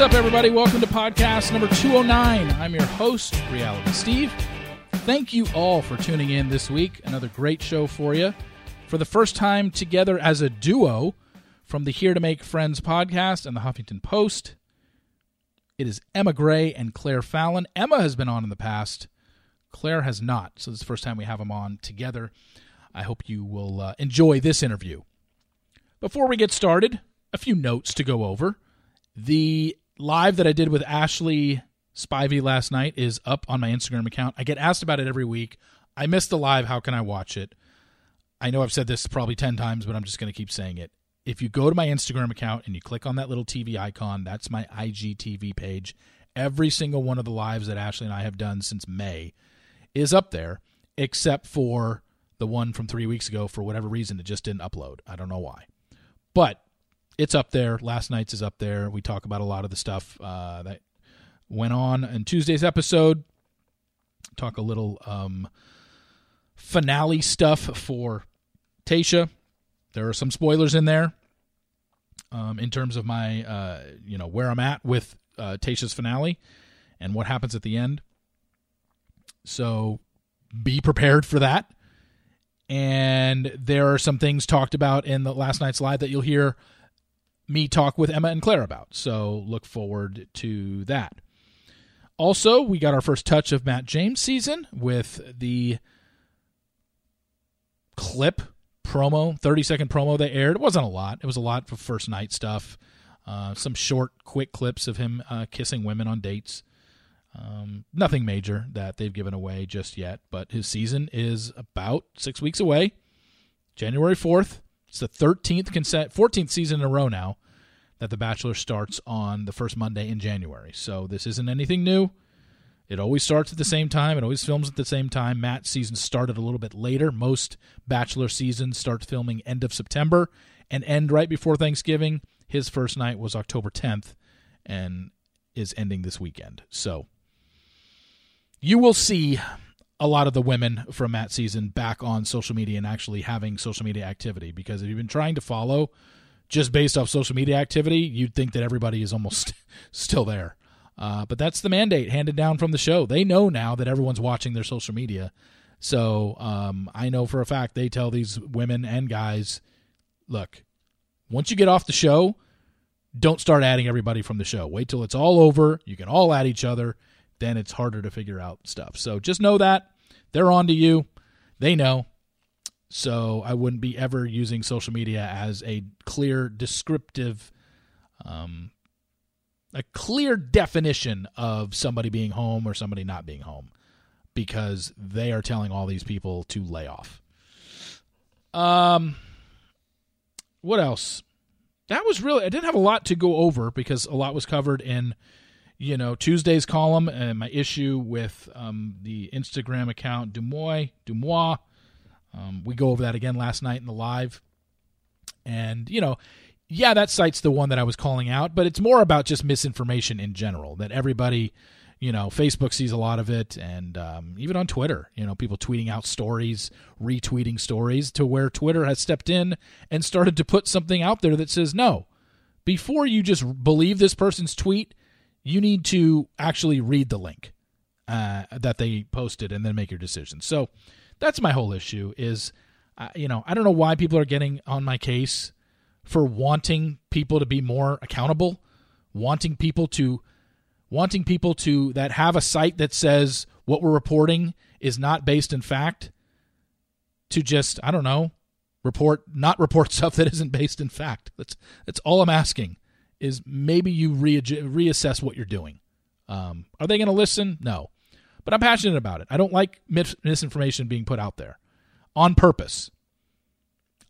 What's up, everybody? Welcome to podcast number 209. I'm your host, Reality Steve. Thank you all for tuning in this week. Another great show for you. For the first time together as a duo from the Here to Make Friends podcast and the Huffington Post, it is Emma Gray and Claire Fallon. Emma has been on in the past, Claire has not. So, this is the first time we have them on together. I hope you will uh, enjoy this interview. Before we get started, a few notes to go over. The live that I did with Ashley Spivey last night is up on my Instagram account. I get asked about it every week. I missed the live. How can I watch it? I know I've said this probably 10 times, but I'm just going to keep saying it. If you go to my Instagram account and you click on that little TV icon, that's my IGTV page. Every single one of the lives that Ashley and I have done since May is up there, except for the one from three weeks ago. For whatever reason, it just didn't upload. I don't know why. But it's up there. Last night's is up there. We talk about a lot of the stuff uh, that went on in Tuesday's episode. Talk a little um, finale stuff for Tayshia. There are some spoilers in there um, in terms of my, uh, you know, where I'm at with uh, Tayshia's finale and what happens at the end. So be prepared for that. And there are some things talked about in the last night's live that you'll hear me talk with Emma and Claire about. So look forward to that. Also, we got our first touch of Matt James season with the clip promo, 30 second promo they aired. It wasn't a lot. It was a lot for first night stuff. Uh, some short, quick clips of him uh, kissing women on dates. Um, nothing major that they've given away just yet, but his season is about six weeks away. January 4th. It's the 13th consent, 14th season in a row now that The Bachelor starts on the first Monday in January. So this isn't anything new. It always starts at the same time. It always films at the same time. Matt's season started a little bit later. Most Bachelor seasons start filming end of September and end right before Thanksgiving. His first night was October 10th and is ending this weekend. So you will see a lot of the women from Matt's season back on social media and actually having social media activity because if you've been trying to follow just based off social media activity, you'd think that everybody is almost still there. Uh, but that's the mandate handed down from the show. They know now that everyone's watching their social media. So um, I know for a fact they tell these women and guys, look, once you get off the show, don't start adding everybody from the show. Wait till it's all over. You can all add each other. Then it's harder to figure out stuff. So just know that they're on to you. They know. So I wouldn't be ever using social media as a clear descriptive um, a clear definition of somebody being home or somebody not being home because they are telling all these people to lay off. Um what else? That was really I didn't have a lot to go over because a lot was covered in you know Tuesday's column and my issue with um, the Instagram account Dumois Dumois. Um, we go over that again last night in the live, and you know yeah, that site's the one that I was calling out, but it's more about just misinformation in general. That everybody, you know, Facebook sees a lot of it, and um, even on Twitter, you know, people tweeting out stories, retweeting stories, to where Twitter has stepped in and started to put something out there that says, no, before you just believe this person's tweet, you need to actually read the link uh, that they posted and then make your decision. So that's my whole issue. Is uh, you know, I don't know why people are getting on my case for wanting people to be more accountable, wanting people to wanting people to that have a site that says what we're reporting is not based in fact to just I don't know report not report stuff that isn't based in fact. That's that's all I'm asking is maybe you re- reassess what you're doing. Um, are they going to listen? No, but I'm passionate about it. I don't like mis- misinformation being put out there on purpose.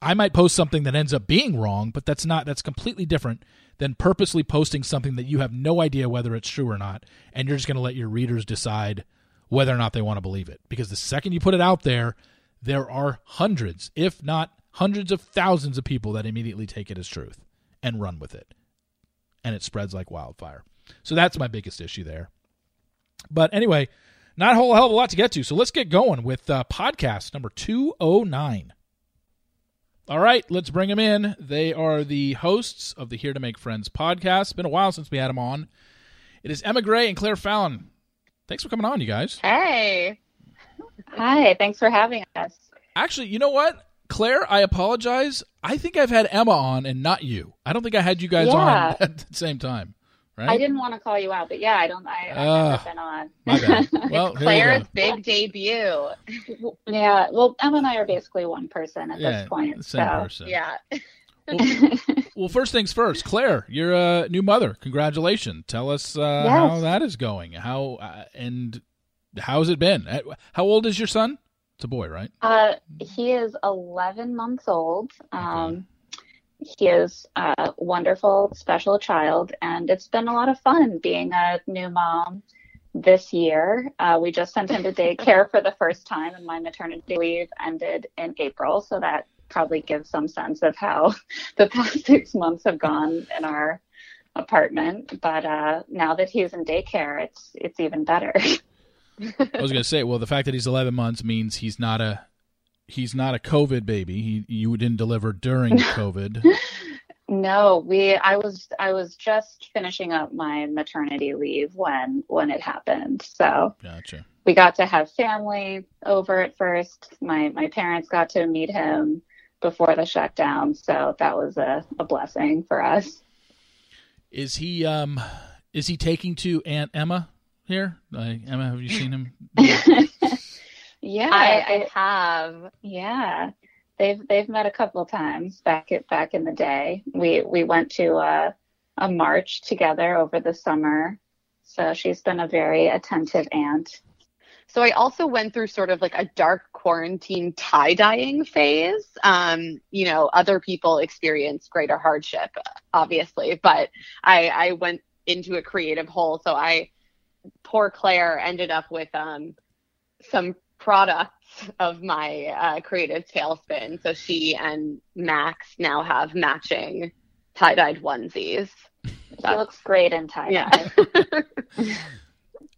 I might post something that ends up being wrong, but that's not that's completely different than purposely posting something that you have no idea whether it's true or not, and you're just going to let your readers decide whether or not they want to believe it. Because the second you put it out there, there are hundreds, if not hundreds of thousands of people that immediately take it as truth and run with it. And it spreads like wildfire. So that's my biggest issue there. But anyway, not a whole hell of a lot to get to. So let's get going with uh, podcast number 209. All right, let's bring them in. They are the hosts of the Here to Make Friends podcast. It's been a while since we had them on. It is Emma Gray and Claire Fallon. Thanks for coming on, you guys. Hey. Hi, thanks for having us. Actually, you know what? Claire, I apologize. I think I've had Emma on and not you. I don't think I had you guys Yeah. on at the same time. Right? I didn't want to call you out, but yeah, I don't. I, I've Ah, never been on. Bad. Well, Claire's big debut. yeah, well, Emma and I are basically one person at Yeah, this point. same so. person. Yeah. Well, first things first, Claire, you're a new mother. Congratulations. Tell us uh, Yes. how that is going. How uh, and how's it been? Uh, How old is your son? It's a boy, right? Uh, he is 11 months old. Um, he is a wonderful, special child, and it's been a lot of fun being a new mom this year. Uh, we just sent him to daycare for the first time, and my maternity leave ended in April, so that probably gives some sense of how the past six months have gone in our apartment. But uh, now that he's in daycare, it's it's even better. I was going to say, well, the fact that he's 11 months means he's not a he's not a COVID baby. He you didn't deliver during COVID. No, we I was I was just finishing up my maternity leave when when it happened. So Gotcha. we got to have family over at first. My my parents got to meet him before the shutdown, so that was a, a blessing for us. Is he um is he taking to Aunt Emma here? Like, Emma, have you seen him? yeah, I, I have. yeah. They've they've met a couple times back at back in the day. We we went to a a march together over the summer. So she's been a very attentive aunt. So I also went through sort of like a dark quarantine tie dyeing phase. Um, you know, other people experience greater hardship, obviously, but I, I went into a creative hole. So I, poor Claire, ended up with um, some products of my uh, creative tailspin. So she and Max now have matching tie dyed onesies. She looks great in tie Yeah.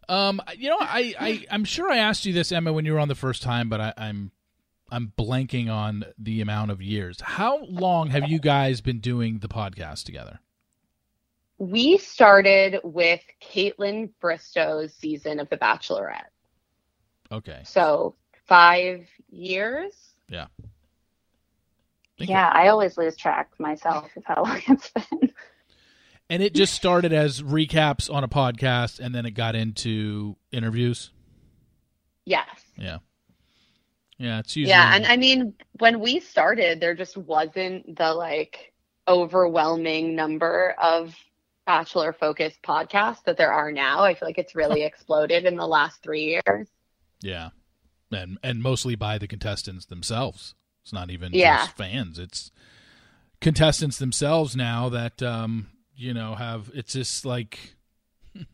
Um, you know, I, I I'm sure I asked you this, Emma, when you were on the first time, but I, I'm I'm blanking on the amount of years. How long have you guys been doing the podcast together? we started with Kaitlyn Bristowe's season of The Bachelorette. Okay. So five years. Think Yeah, I always lose track myself of how long it's been. And it just started as recaps on a podcast, and then it got into interviews. Yes. Yeah. Yeah, it's usually Yeah. And I mean, when we started, there just wasn't the like overwhelming number of Bachelor focused podcasts that there are now. I feel like it's really exploded in the last three years. Yeah, and and mostly by the contestants themselves. It's not even Yeah. just fans. It's contestants themselves now that um you know have it's just like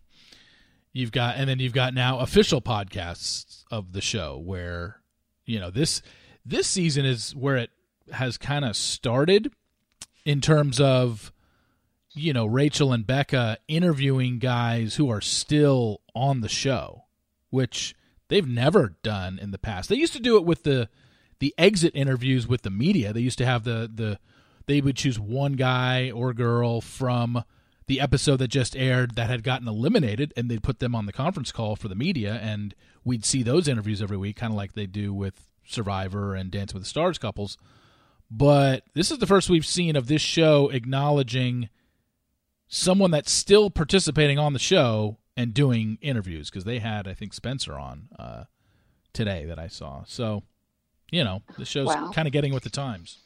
you've got and then you've got now official podcasts of the show where you know this this season is where it has kind of started in terms of you know Rachel and Becca interviewing guys who are still on the show which they've never done in the past. They used to do it with the the exit interviews with the media. They used to have the the they would choose one guy or girl from the episode that just aired that had gotten eliminated and they'd put them on the conference call for the media and we'd see those interviews every week kind of like they do with Survivor and Dance with the Stars couples. But this is the first we've seen of this show acknowledging someone that's still participating on the show and doing interviews because they had I think Spencer on uh, today that I saw. So, you know, the show's Wow. kind of getting with the times.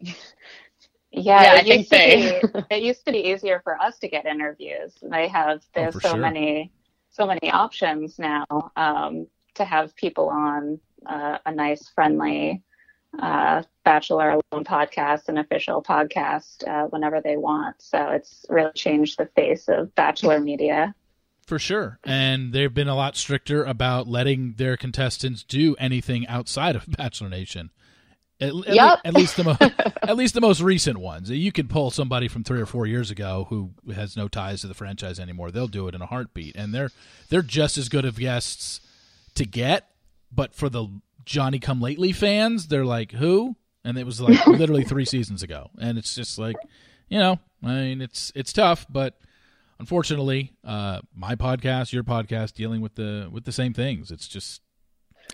Yeah, Yeah, I it think used to they- be it used to be easier for us to get interviews. They have there's for so sure. many so many options now um, to have people on uh, a nice friendly uh, Bachelor Alone podcast, an official podcast uh, whenever they want. So it's really changed the face of Bachelor media. For sure. And they've been a lot stricter about letting their contestants do anything outside of Bachelor Nation. At, at, Yep. le- at least the mo- at least the most recent ones. You can pull somebody from three or four years ago who has no ties to the franchise anymore. They'll do it in a heartbeat, and they're they're just as good of guests to get. But for the Johnny Come Lately fans, they're like, who? And it was like literally three seasons ago, and it's just like, you know, I mean, it's it's tough, but unfortunately, uh, my podcast, your podcast, dealing with the with the same things. It's just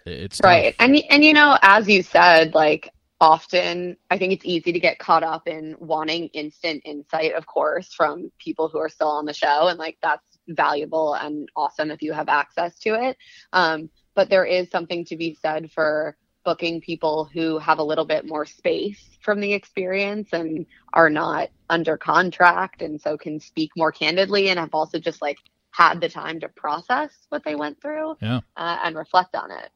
it's tough. Right. And and you know, as you said, like often I think it's easy to get caught up in wanting instant insight, of course, from people who are still on the show and like that's valuable and awesome if you have access to it. Um, but there is something to be said for booking people who have a little bit more space from the experience and are not under contract and so can speak more candidly and have also just like had the time to process what they went through Yeah. uh, and reflect on it.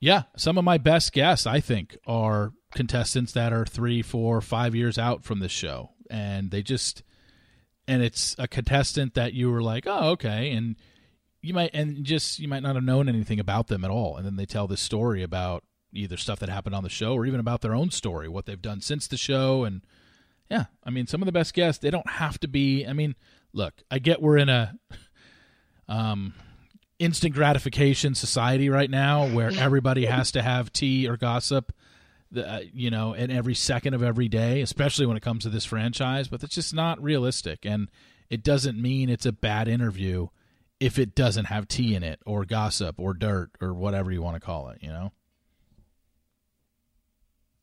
Yeah, some of my best guests, I think, are contestants that are three, four, five years out from this show, and they just, and it's a contestant that you were like, oh, okay, and you might, and just you might not have known anything about them at all, and then they tell this story about either stuff that happened on the show or even about their own story, what they've done since the show, and yeah, I mean, some of the best guests, they don't have to be. I mean, look, I get we're in a, um instant gratification society right now where everybody has to have tea or gossip the, uh, you know in every second of every day especially when it comes to this franchise. But it's just not realistic. And it doesn't mean it's a bad interview if it doesn't have tea in it or gossip or dirt or whatever you want to call it you know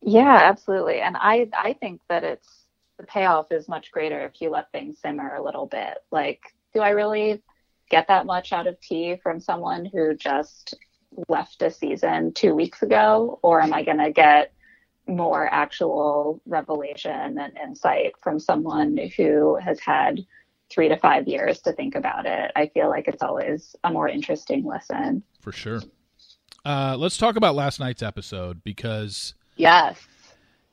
Yeah, absolutely. And I I think that it's the payoff is much greater if you let things simmer a little bit. Like, do I really get that much out of tea from someone who just left a season two weeks ago, or am I going to get more actual revelation and insight from someone who has had three to five years to think about it? I feel like it's always a more interesting lesson. for sure uh, let's talk about last night's episode because Yes.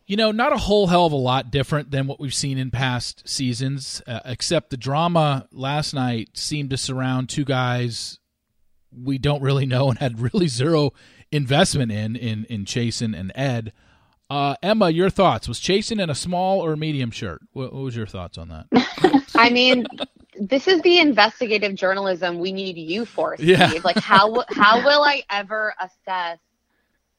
You know, not a whole hell of a lot different than what we've seen in past seasons, uh, except the drama last night seemed to surround two guys we don't really know and had really zero investment in in in Chasen and Ed. Uh, Emma, your thoughts? Was Chasen in a small or medium shirt? What, what was your thoughts on that? I mean, this is the investigative journalism we need you for, Steve. Yeah. Like, how how will I ever assess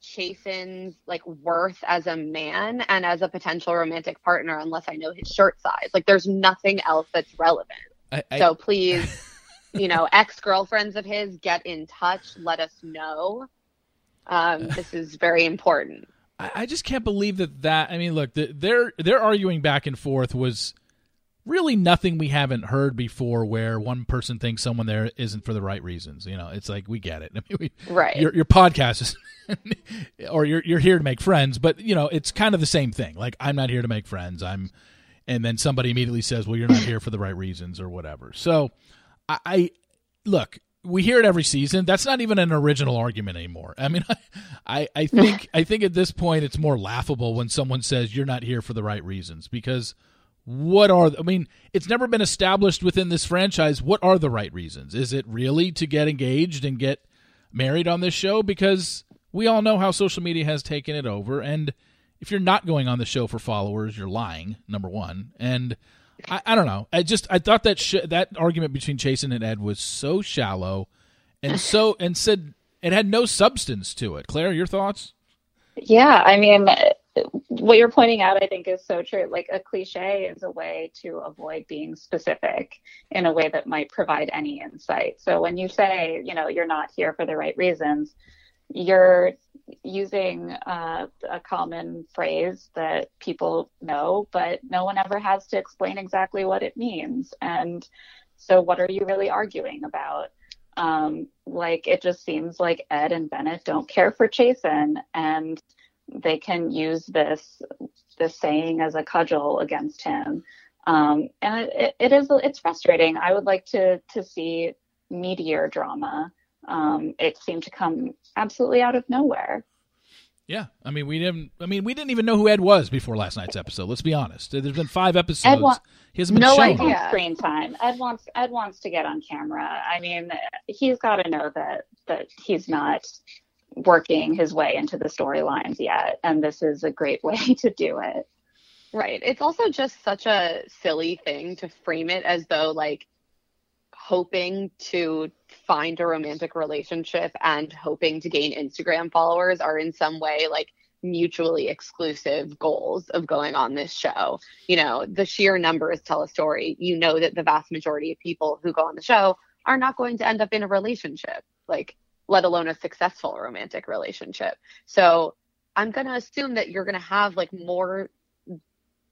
Chasen's like worth as a man and as a potential romantic partner unless I know his shirt size? Like, there's nothing else that's relevant. I, I, So please, you know, ex girlfriends of his, get in touch. Let us know. Um, this is very important. I, I just can't believe that that. I mean, look, the, their their arguing back and forth was really nothing we haven't heard before. Where one person thinks someone there isn't for the right reasons. You know, it's like we get it. I mean, we, Right. your your podcast is, or you're you're here to make friends, but you know, it's kind of the same thing. Like I'm not here to make friends. I'm, and then somebody immediately says, "Well, you're not here for the right reasons," or whatever. So, I, I look. We hear it every season. That's not even an original argument anymore. I mean, I, I think I think at this point it's more laughable when someone says you're not here for the right reasons because what are I mean, it's never been established within this franchise what are the right reasons? Is it really to get engaged and get married on this show because we all know how social media has taken it over and if you're not going on the show for followers, you're lying, number 1. And I, I don't know. I just I thought that sh- that argument between Chasen and Ed was so shallow and so and said it had no substance to it. Claire, your thoughts? Yeah, I mean, what you're pointing out, I think, is so true. Like a cliche is a way to avoid being specific in a way that might provide any insight. So when you say, you know, you're not here for the right reasons, you're using uh, a common phrase that people know, but no one ever has to explain exactly what it means. And so, what are you really arguing about? Um, like, it just seems like Ed and Bennett don't care for Chasen, and they can use this this saying as a cudgel against him. Um, and it, it is it's frustrating. I would like to to see meteor drama. Um, it seemed to come absolutely out of nowhere. Yeah, I mean we didn't. I mean we didn't even know who Ed was before last night's episode. Let's be honest. There's been five episodes. wa- he hasn't been No shown. idea. Screen time. Ed wants Ed wants to get on camera. I mean, he's got to know that that he's not working his way into the storylines yet, and this is a great way to do it. Right. It's also just such a silly thing to frame it as though like hoping to find a romantic relationship and hoping to gain Instagram followers are in some way like mutually exclusive goals of going on this show. You know, the sheer numbers tell a story. You know that the vast majority of people who go on the show are not going to end up in a relationship, like let alone a successful romantic relationship. So I'm going to assume that you're going to have like more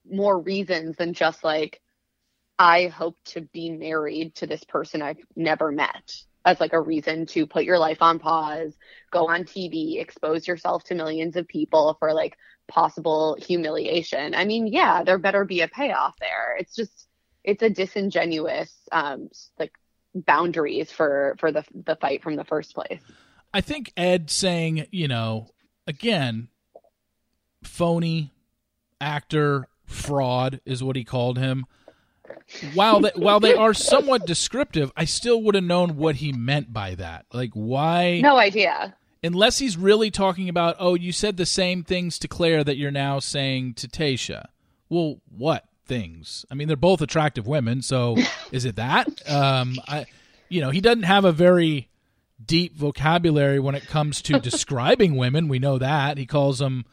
more reasons than just like I hope to be married to this person I've never met as like a reason to put your life on pause, go on TV, expose yourself to millions of people for like possible humiliation. I mean, yeah, there better be a payoff there. It's just it's a disingenuous um like boundaries for for the the fight from the first place. I think Ed saying, you know, again, phony actor fraud is what he called him. While they, while they are somewhat descriptive, I still would have known what he meant by that. Like why No idea. unless he's really talking about, oh, you said the same things to Claire that you're now saying to Tayshia. Well, what things? I mean, they're both attractive women, so is it that? Um, I, you know, he doesn't have a very deep vocabulary when it comes to describing women. We know that he calls them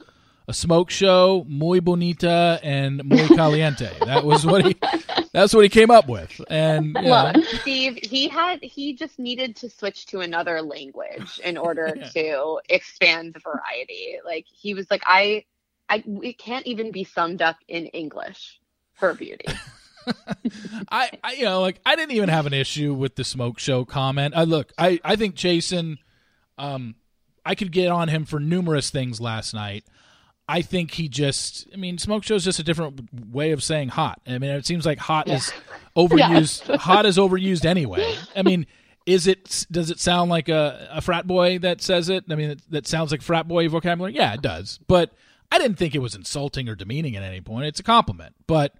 a smoke show, muy bonita, and muy caliente. That was what he. That's what he came up with, and you know, Look, Steve, he had he just needed to switch to another language in order Yeah. to expand the variety. Like he was like, I, I, it can't even be summed up in English. Her beauty. I, I you know like I didn't even have an issue with the smoke show comment. I look, I I think Chasen um I could get on him for numerous things last night. I think he just I mean smoke show is just a different way of saying hot. I mean it seems like hot is overused hot is overused anyway. I mean is it does it sound like a, a frat boy that says it? I mean that, that sounds like frat boy vocabulary. Yeah, it does. But I didn't think it was insulting or demeaning at any point. It's a compliment. But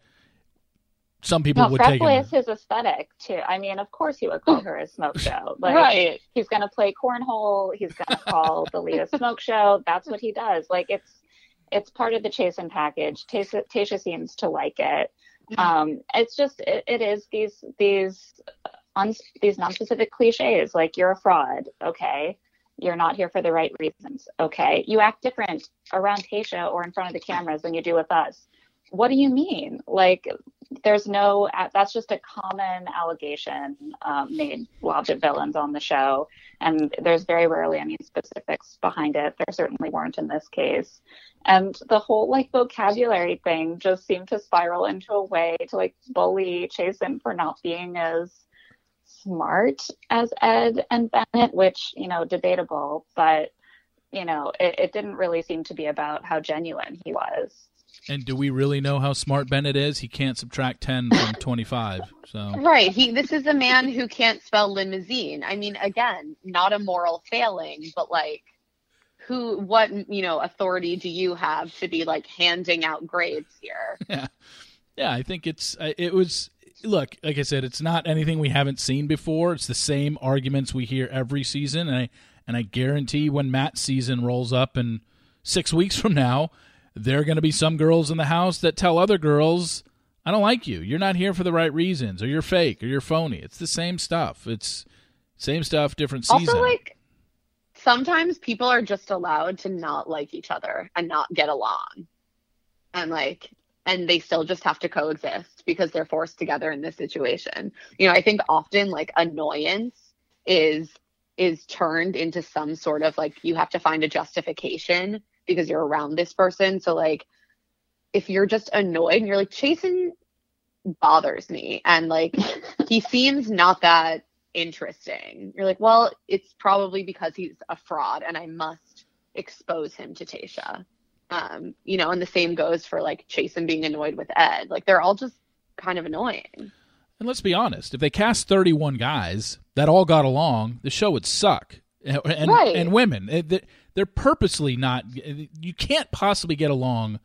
some people No, would frat take boy it. is his aesthetic too. I mean, of course he would call her a smoke show. Like, right. He's gonna play cornhole. He's gonna call the lead a smoke show. That's what he does. Like it's it's part of the Chasen package. Tayshia, seems to like it. Um, it's just it, it is these these un, these non-specific cliches. Like you're a fraud. Okay. You're not here for the right reasons. Okay. You act different around Tayshia or in front of the cameras than you do with us. What do you mean? Like there's no that's just a common allegation um, made while the villains on the show. And there's very rarely any specifics behind it. There certainly weren't in this case. And the whole like vocabulary thing just seemed to spiral into a way to like bully Chasen for not being as smart as Ed and Bennett which you know debatable but you know it, it didn't really seem to be about how genuine he was And do we really know how smart Bennett is? He can't subtract 10 from 25. So, Right. He this is a man who can't spell limousine. I mean, again, not a moral failing, but like who what you know authority do you have to be like handing out grades here? yeah. Yeah, I think it's uh, it was look, like I said, it's not anything we haven't seen before. It's the same arguments we hear every season and I and I guarantee when Matt's season rolls up in 6 weeks from now, there are going to be some girls in the house that tell other girls, "I don't like you. You're not here for the right reasons or you're fake or you're phony." It's the same stuff. It's same stuff, different season. Also like sometimes people are just allowed to not like each other and not get along. And like and they still just have to coexist because they're forced together in this situation. You know, I think often like annoyance is is turned into some sort of like you have to find a justification because you're around this person. So like if you're just annoyed and you're like Chasen bothers me and like he seems not that interesting. You're like, well, it's probably because he's a fraud and I must expose him to Tayshia. Um, you know, and the same goes for like Chasen being annoyed with Ed. Like they're all just kind of annoying. And let's be honest, if they cast 31 guys that all got along, the show would suck. And, and, Right. and women, It- th- they're purposely not. You can't possibly get along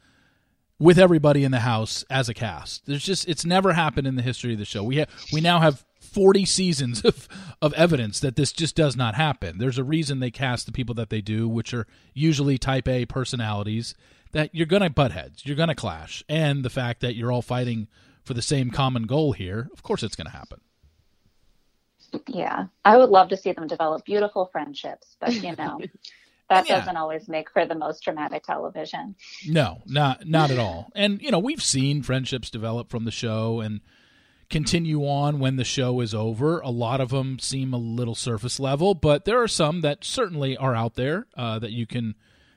with everybody in the house as a cast. There's just it's never happened in the history of the show. We have we now have 40 seasons of of evidence that this just does not happen. There's a reason they cast the people that they do, which are usually type A personalities that you're going to butt heads, you're going to clash, and the fact that you're all fighting for the same common goal here, of course it's going to happen. Yeah, I would love to see them develop beautiful friendships, but you know, that yeah. doesn't always make for the most dramatic television. No, not not at all. And you know, we've seen friendships develop from the show and continue on when the show is over. A lot of them seem a little surface level, but there are some that certainly are out there uh, that you can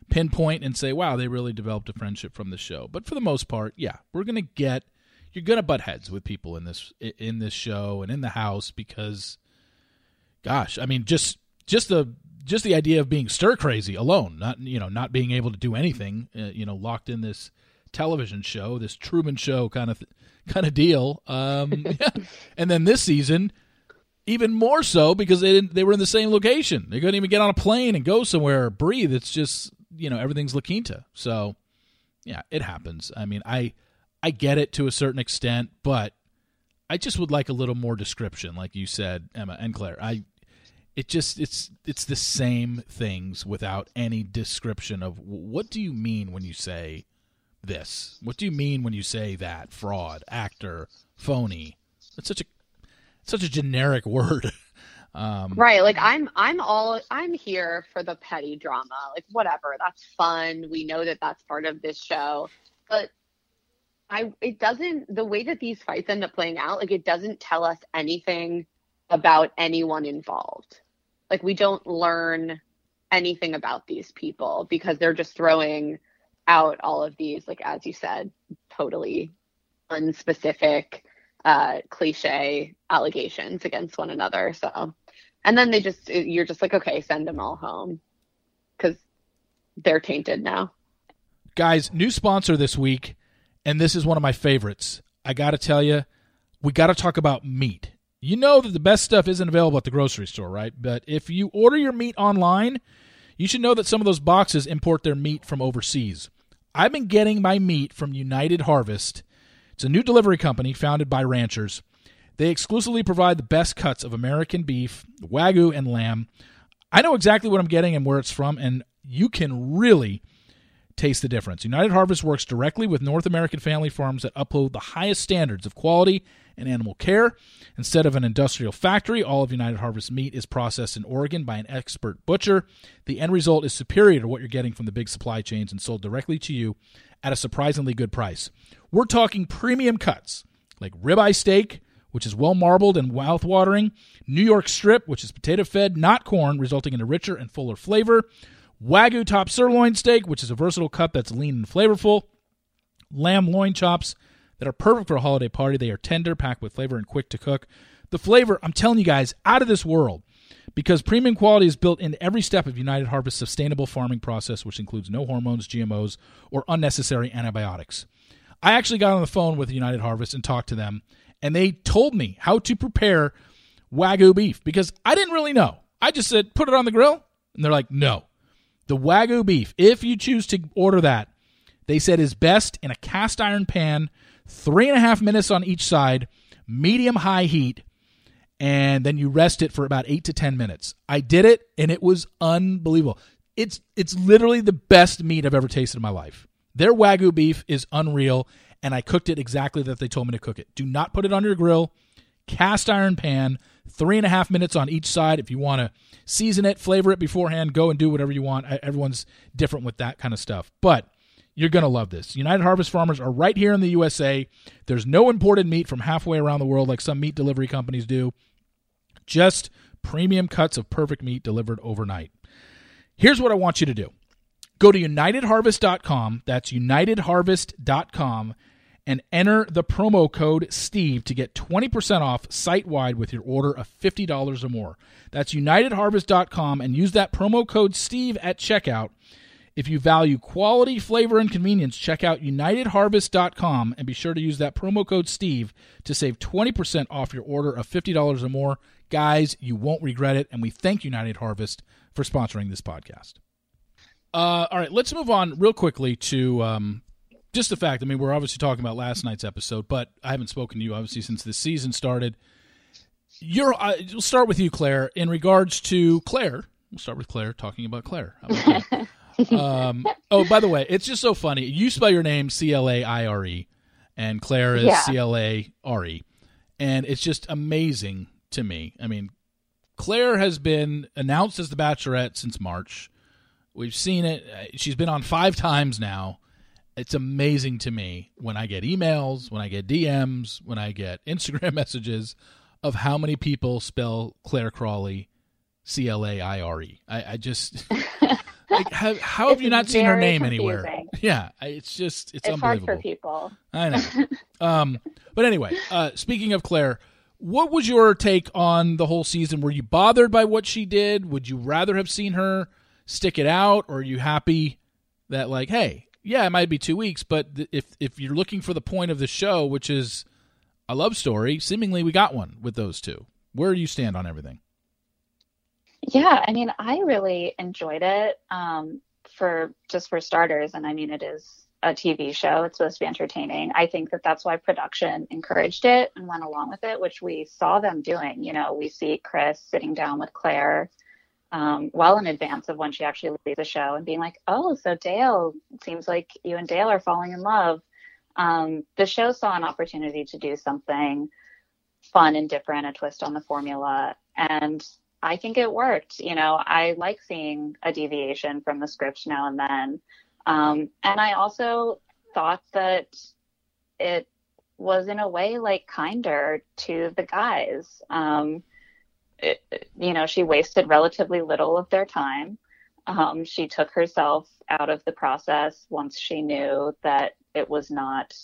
pinpoint and say, "Wow, they really developed a friendship from the show." But for the most part, yeah, we're gonna get you're gonna butt heads with people in this in this show and in the house because, gosh, I mean, just just the just the idea of being stir crazy alone, not you know not being able to do anything, uh, you know, locked in this television show, this Truman Show kind of th- kind of deal. Um, yeah. And then this season, even more so because they didn't, they were in the same location. They couldn't even get on a plane and go somewhere or breathe. It's just you know everything's La Quinta. So yeah, it happens. I mean, I I get it to a certain extent, but I just would like a little more description, like you said, Emma and Claire. I it just it's it's the same things without any description of what do you mean when you say this? What do you mean when you say that? Fraud, actor, phony. It's such a such a generic word. Um, right. Like I'm I'm all I'm here for the petty drama. Like whatever. That's fun. We know that that's part of this show. But I it doesn't the way that these fights end up playing out, like it doesn't tell us anything about anyone involved. Like we don't learn anything about these people because they're just throwing out all of these, like as you said, totally unspecific, uh, cliche allegations against one another. So, and then they just, you're just like, okay, send them all home because they're tainted now. Guys, new sponsor this week, and this is one of my favorites. I got to tell you, we got to talk about meat. You know that the best stuff isn't available at the grocery store, right? But if you order your meat online, you should know that some of those boxes import their meat from overseas. I've been getting my meat from United Harvest. It's a new delivery company founded by ranchers. They exclusively provide the best cuts of American beef, wagyu, and lamb. I know exactly what I'm getting and where it's from, and you can really taste the difference. United Harvest works directly with North American family farms that uphold the highest standards of quality and animal care. Instead of an industrial factory, all of United Harvest meat is processed in Oregon by an expert butcher. The end result is superior to what you're getting from the big supply chains and sold directly to you at a surprisingly good price. We're talking premium cuts like ribeye steak, which is well marbled and mouth-watering, New York strip, which is potato fed, not corn, resulting in a richer and fuller flavor, Wagyu top sirloin steak, which is a versatile cut that's lean and flavorful, lamb loin chops, that are perfect for a holiday party. They are tender, packed with flavor, and quick to cook. The flavor, I'm telling you guys, out of this world because premium quality is built in every step of United Harvest's sustainable farming process, which includes no hormones, GMOs, or unnecessary antibiotics. I actually got on the phone with United Harvest and talked to them, and they told me how to prepare Wagyu beef because I didn't really know. I just said, put it on the grill. And they're like, no. The Wagyu beef, if you choose to order that, they said is best in a cast iron pan three and a half minutes on each side, medium high heat, and then you rest it for about eight to ten minutes. I did it, and it was unbelievable. It's it's literally the best meat I've ever tasted in my life. Their wagyu beef is unreal, and I cooked it exactly that they told me to cook it. Do not put it on your grill. Cast iron pan, three and a half minutes on each side. If you want to season it, flavor it beforehand, go and do whatever you want. Everyone's different with that kind of stuff. But you're going to love this. United Harvest Farmers are right here in the USA. There's no imported meat from halfway around the world like some meat delivery companies do. Just premium cuts of perfect meat delivered overnight. Here's what I want you to do go to unitedharvest.com. That's unitedharvest.com and enter the promo code STEVE to get 20% off site wide with your order of $50 or more. That's unitedharvest.com and use that promo code STEVE at checkout if you value quality, flavor, and convenience, check out UnitedHarvest.com and be sure to use that promo code STEVE to save 20% off your order of $50 or more. Guys, you won't regret it, and we thank United Harvest for sponsoring this podcast. Uh, all right, let's move on real quickly to um, just the fact. I mean, we're obviously talking about last night's episode, but I haven't spoken to you obviously since the season started. You're. Uh, we'll start with you, Claire. In regards to Claire, we'll start with Claire talking about Claire. um, oh, by the way, it's just so funny. You spell your name C L A I R E, and Claire is C L A R E, and it's just amazing to me. I mean, Claire has been announced as the Bachelorette since March. We've seen it. She's been on five times now. It's amazing to me when I get emails, when I get DMs, when I get Instagram messages of how many people spell Clare Crawley C L A I R E. I just like how, how have you not seen her name confusing. anywhere? Yeah, it's just it's, it's hard unbelievable. for people. I know. um, but anyway, uh, speaking of Claire, what was your take on the whole season? Were you bothered by what she did? Would you rather have seen her stick it out, or are you happy that like, hey, yeah, it might be two weeks, but th- if if you're looking for the point of the show, which is a love story, seemingly we got one with those two. Where do you stand on everything? Yeah, I mean, I really enjoyed it. Um, for just for starters, and I mean, it is a TV show. It's supposed to be entertaining. I think that that's why production encouraged it and went along with it, which we saw them doing. You know, we see Chris sitting down with Claire um, well in advance of when she actually leaves the show and being like, "Oh, so Dale, seems like you and Dale are falling in love." Um, the show saw an opportunity to do something fun and different, a twist on the formula, and I think it worked. You know, I like seeing a deviation from the script now and then. Um, and I also thought that it was in a way like kinder to the guys. Um, it, you know, she wasted relatively little of their time. Um, she took herself out of the process once she knew that it was not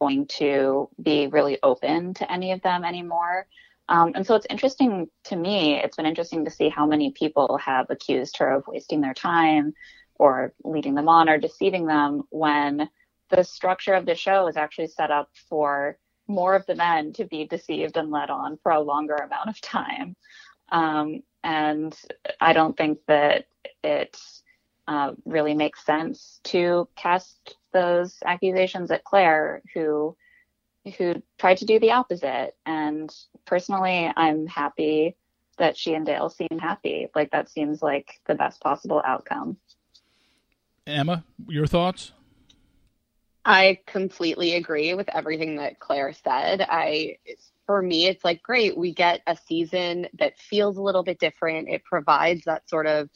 going to be really open to any of them anymore. Um, and so it's interesting to me, it's been interesting to see how many people have accused her of wasting their time or leading them on or deceiving them when the structure of the show is actually set up for more of the men to be deceived and led on for a longer amount of time. Um, and I don't think that it uh, really makes sense to cast those accusations at Claire, who who tried to do the opposite. And personally, I'm happy that she and Dale seem happy. Like that seems like the best possible outcome. Emma, your thoughts? I completely agree with everything that Claire said. I for me it's like great, we get a season that feels a little bit different. It provides that sort of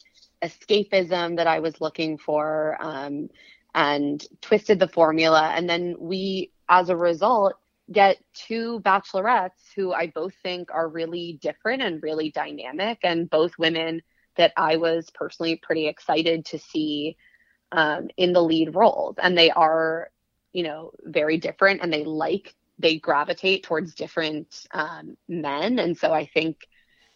escapism that I was looking for um, and twisted the formula and then we as a result get two bachelorettes who I both think are really different and really dynamic and both women that I was personally pretty excited to see um, in the lead roles. And they are, you know, very different and they like, they gravitate towards different um, men. And so I think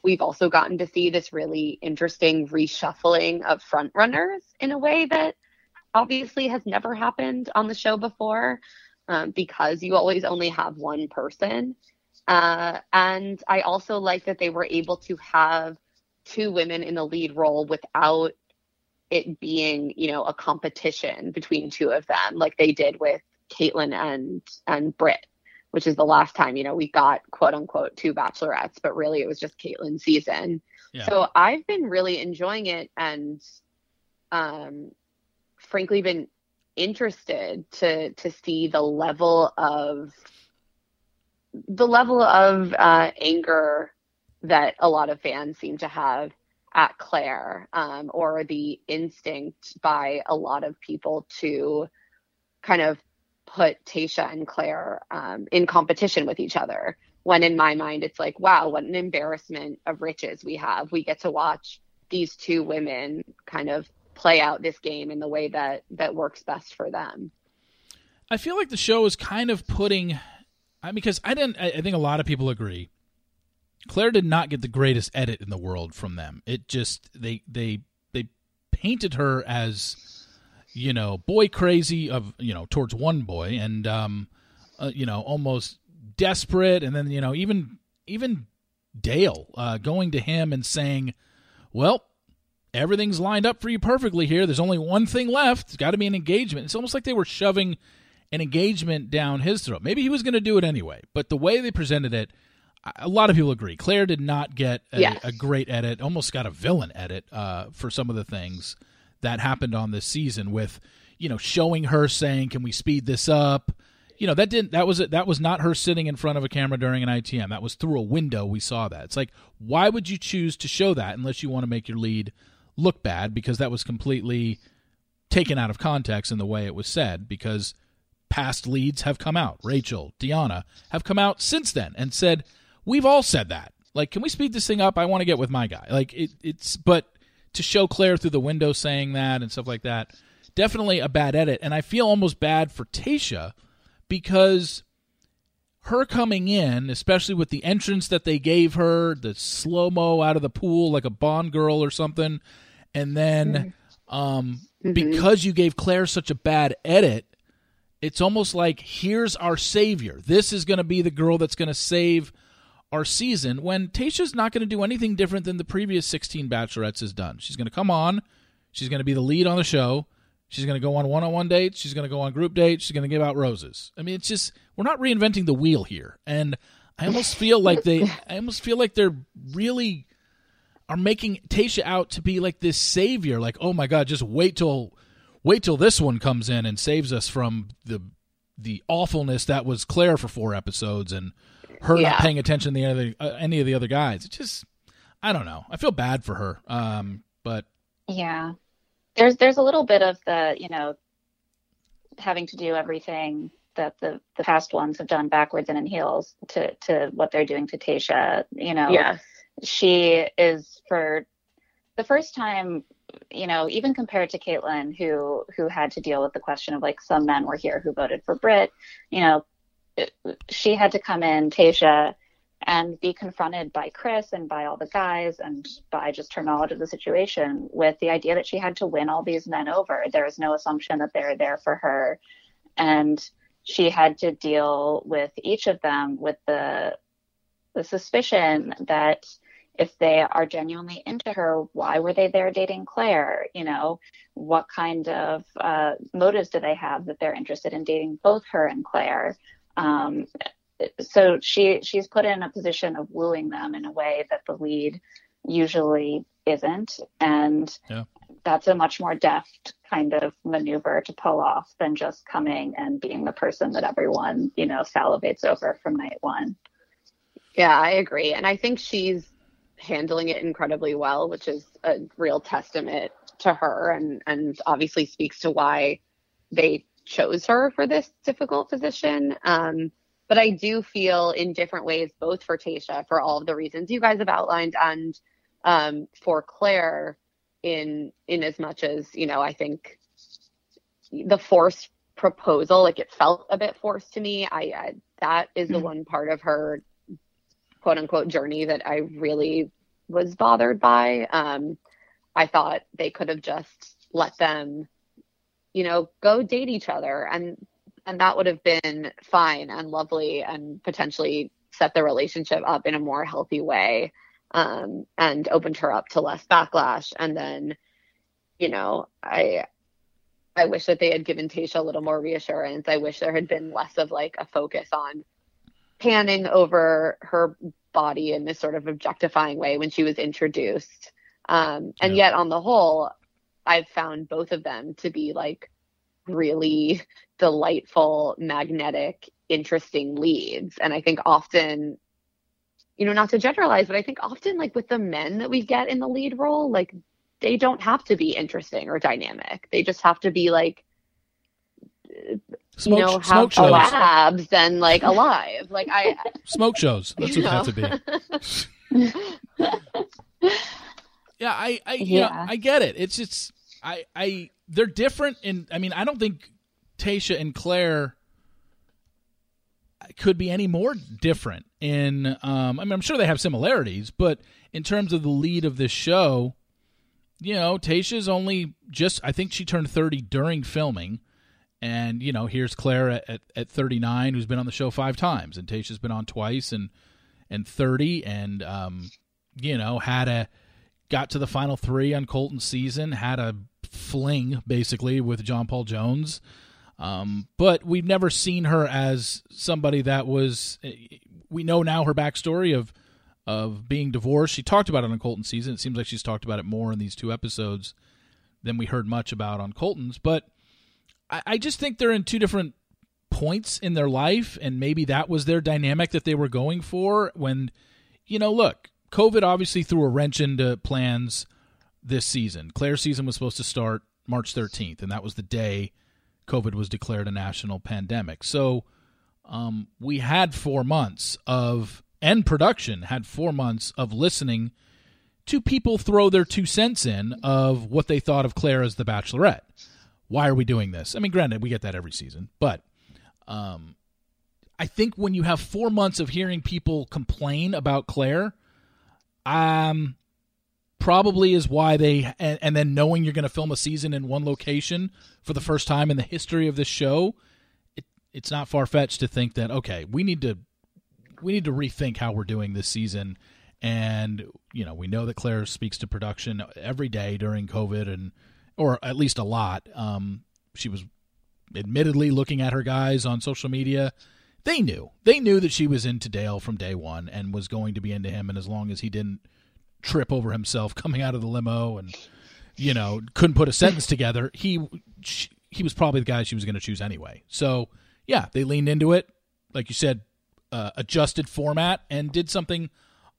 we've also gotten to see this really interesting reshuffling of front runners in a way that obviously has never happened on the show before um, because you always only have one person. Uh, and I also like that they were able to have two women in the lead role without it being, you know, a competition between two of them, like they did with Kaitlyn and and Britt, which is the last time, you know, we got quote unquote two bachelorettes, but really it was just Kaitlyn's season. Yeah. So I've been really enjoying it and um frankly been interested to to see the level of the level of uh, anger that a lot of fans seem to have at Claire, um, or the instinct by a lot of people to kind of put Tayshia and Claire um, in competition with each other. When in my mind, it's like, wow, what an embarrassment of riches we have. We get to watch these two women kind of play out this game in the way that that works best for them. I feel like the show is kind of putting, I because I didn't. I think a lot of people agree. Claire did not get the greatest edit in the world from them. It just they they they painted her as you know boy crazy of you know towards one boy and um uh, you know almost desperate and then you know even even Dale uh, going to him and saying, "Well, everything's lined up for you perfectly here. There's only one thing left. It's got to be an engagement. It's almost like they were shoving an engagement down his throat. Maybe he was going to do it anyway, but the way they presented it, a lot of people agree. Claire did not get a, yes. a great edit, almost got a villain edit uh, for some of the things that happened on this season with, you know, showing her saying, "Can we speed this up?" You know, that didn't that was that was not her sitting in front of a camera during an ITM. That was through a window we saw that. It's like, why would you choose to show that unless you want to make your lead look bad because that was completely taken out of context in the way it was said because past leads have come out. Rachel, DeAnna have come out since then and said, "We've all said that. Like, can we speed this thing up? I want to get with my guy." Like it, it's but to show Claire through the window saying that and stuff like that, definitely a bad edit. And I feel almost bad for Tayshia because her coming in, especially with the entrance that they gave her, the slow mo out of the pool like a Bond girl or something, and then mm-hmm. um, mm-hmm. because you gave Claire such a bad edit, it's almost like here's our savior. This is going to be the girl that's going to save our season. When Tayshia's not going to do anything different than the previous 16 Bachelorettes has done. She's going to come on. She's going to be the lead on the show. She's going to go on one-on-one dates. She's going to go on group dates. She's going to give out roses. I mean, it's just we're not reinventing the wheel here, and I almost feel like they, I almost feel like they're really are making Tayshia out to be like this savior. Like, oh my god, just wait till wait till this one comes in and saves us from the the awfulness that was Claire for four episodes and her yeah. not paying attention to the other, uh, any of the other guys. It just I don't know. I feel bad for her. Um, but yeah, there's there's a little bit of the you know having to do everything that the the past ones have done backwards and in heels to to what they're doing to Tayshia. You know, yes. she is for the first time you know, even compared to Kaitlyn, who who had to deal with the question of like some men were here who voted for Britt, you know, she had to come in, Tayshia, and be confronted by Chris and by all the guys and by just her knowledge of the situation with the idea that she had to win all these men over. There is no assumption that they're there for her, and she had to deal with each of them with the the suspicion that if they are genuinely into her, why were they there dating Claire? You know, what kind of uh, motives do they have that they're interested in dating both her and Claire? Um, so she she's put in a position of wooing them in a way that the lead usually isn't, and yeah. that's a much more deft kind of maneuver to pull off than just coming and being the person that everyone you know salivates over from night one. Yeah, I agree, and I think she's handling it incredibly well, which is a real testament to her and and obviously speaks to why they chose her for this difficult position. Um, but I do feel in different ways, both for Tayshia, for all of the reasons you guys have outlined, and um, for Claire, in in as much as you know, I think the forced proposal, like it felt a bit forced to me. I, I that is the mm-hmm. one part of her quote unquote journey that I really was bothered by. Um, I thought they could have just let them, you know, go date each other and and that would have been fine and lovely and potentially set the relationship up in a more healthy way um, and opened her up to less backlash. And then, you know, I I wish that they had given Tayshia a little more reassurance. I wish there had been less of like a focus on panning over her body in this sort of objectifying way when she was introduced. Um, and yeah. yet, on the whole, I've found both of them to be like really delightful, magnetic, interesting leads. And I think often, you know, not to generalize, but I think often, like with the men that we get in the lead role, like they don't have to be interesting or dynamic. They just have to be like Smoke, you know, have shows. labs and like alive. Like I smoke shows. That's what know. they have to be. yeah, I, I, you yeah. know, I get it. It's just, I, I, they're different. In, I mean, I don't think Tayshia and Claire could be any more different. In, um, I mean, I'm sure they have similarities, but in terms of the lead of this show, you know, Tayshia's only just, I think she turned 30 during filming. And you know, here's Claire at, at, at 39, who's been on the show five times, and Tayshia's been on twice, and and 30, and um, you know, had a got to the final three on Colton's season, had a fling basically with John Paul Jones. Um, but we've never seen her as somebody that was. We know now her backstory of of being divorced. She talked about it on Colton's season. It seems like she's talked about it more in these two episodes than we heard much about on Colton's. But I, I just think they're in two different points in their life, and maybe that was their dynamic that they were going for. When you know, look, COVID obviously threw a wrench into plans this season. Clare's season was supposed to start March 13th, and that was the day COVID was declared a national pandemic. So um, we had four months of, and production had four months of listening to people throw their two cents in of what they thought of Claire as the Bachelorette. Why are we doing this? I mean, granted, we get that every season, but um, I think when you have four months of hearing people complain about Clare, um, probably is why they and, and then knowing you're going to film a season in one location for the first time in the history of this show it, it's not far-fetched to think that okay we need to we need to rethink how we're doing this season. And you know we know that Claire speaks to production every day during covid and or at least a lot. Um, she was admittedly looking at her guys on social media they knew. They knew that she was into dale from day one and was going to be into him and as long as he didn't trip over himself coming out of the limo and you know couldn't put a sentence together he he was probably the guy she was going to choose anyway. So yeah they leaned into it like you said uh, adjusted format and did something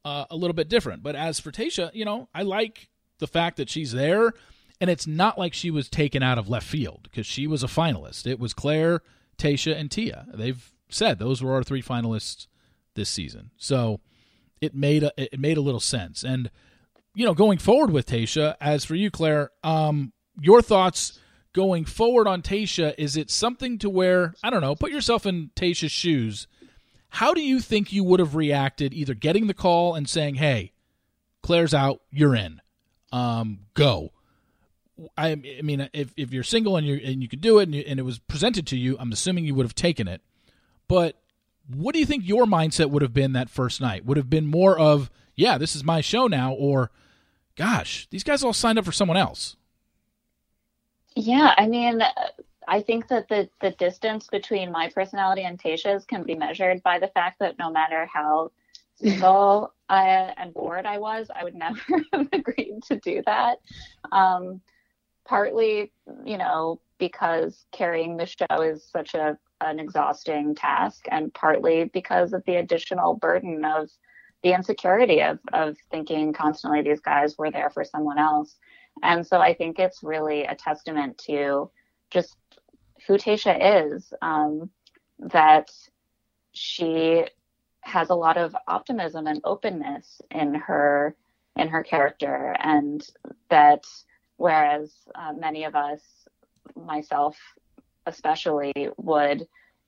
uh, a little bit different. But as for Tayshia you know I like the fact that she's there and it's not like she was taken out of left field because she was a finalist. It was Claire, Tayshia and Tia. They've said those were our three finalists this season so it made a, it made a little sense. And you know, going forward with Tayshia, as for you, Claire, um, your thoughts going forward on Tayshia, Is it something to where I don't know? Put yourself in Tayshia's shoes. How do you think you would have reacted either getting the call and saying, "Hey, Claire's out, you're in, um, go." I, I mean, if, if you're single and you and you could do it and, you, and it was presented to you, I'm assuming you would have taken it. But what do you think your mindset would have been that first night? Would have been more of, yeah, this is my show now, or, gosh, these guys all signed up for someone else? Yeah, I mean, I think that the, the distance between my personality and Tayshia's can be measured by the fact that no matter how single I, and bored I was, I would never have agreed to do that. Um, partly, you know, because carrying the show is such a an exhausting task, and partly because of the additional burden of the insecurity of, of thinking constantly these guys were there for someone else. And so I think it's really a testament to just who Tayshia is, um, that she has a lot of optimism and openness in her in her character, and that whereas uh, many of us, myself especially would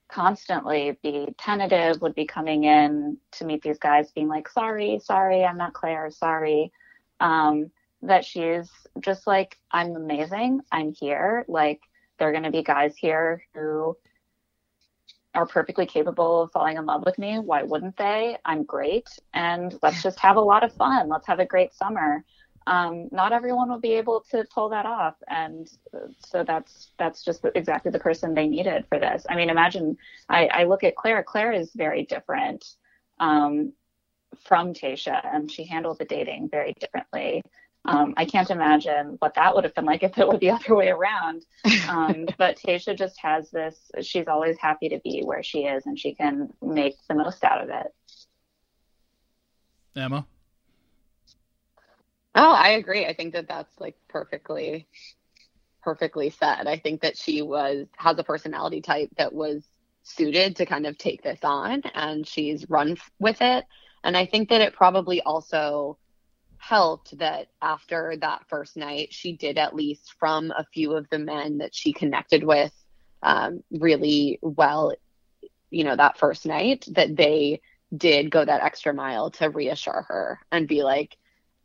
constantly be tentative, would be coming in to meet these guys being like, sorry, sorry, I'm not Claire, sorry. Um, that she's just like, I'm amazing, I'm here. Like, there are going to be guys here who are perfectly capable of falling in love with me. Why wouldn't they? I'm great. And let's just have a lot of fun. Let's have a great summer um, not everyone will be able to pull that off and so that's that's just exactly the person they needed for this i mean imagine i, I look at Claire. Claire is very different um, from Tayshia and she handled the dating very differently um, I can't imagine what that would have been like if it were the other way around. Um, but Tayshia just has this, she's always happy to be where she is and she can make the most out of it. Emma? Oh, I agree. I think that that's like perfectly perfectly said. I think that she was has a personality type that was suited to kind of take this on and she's run with it. And I think that it probably also helped that after that first night, she did at least from a few of the men that she connected with um, really well, you know, that first night, that they did go that extra mile to reassure her and be like,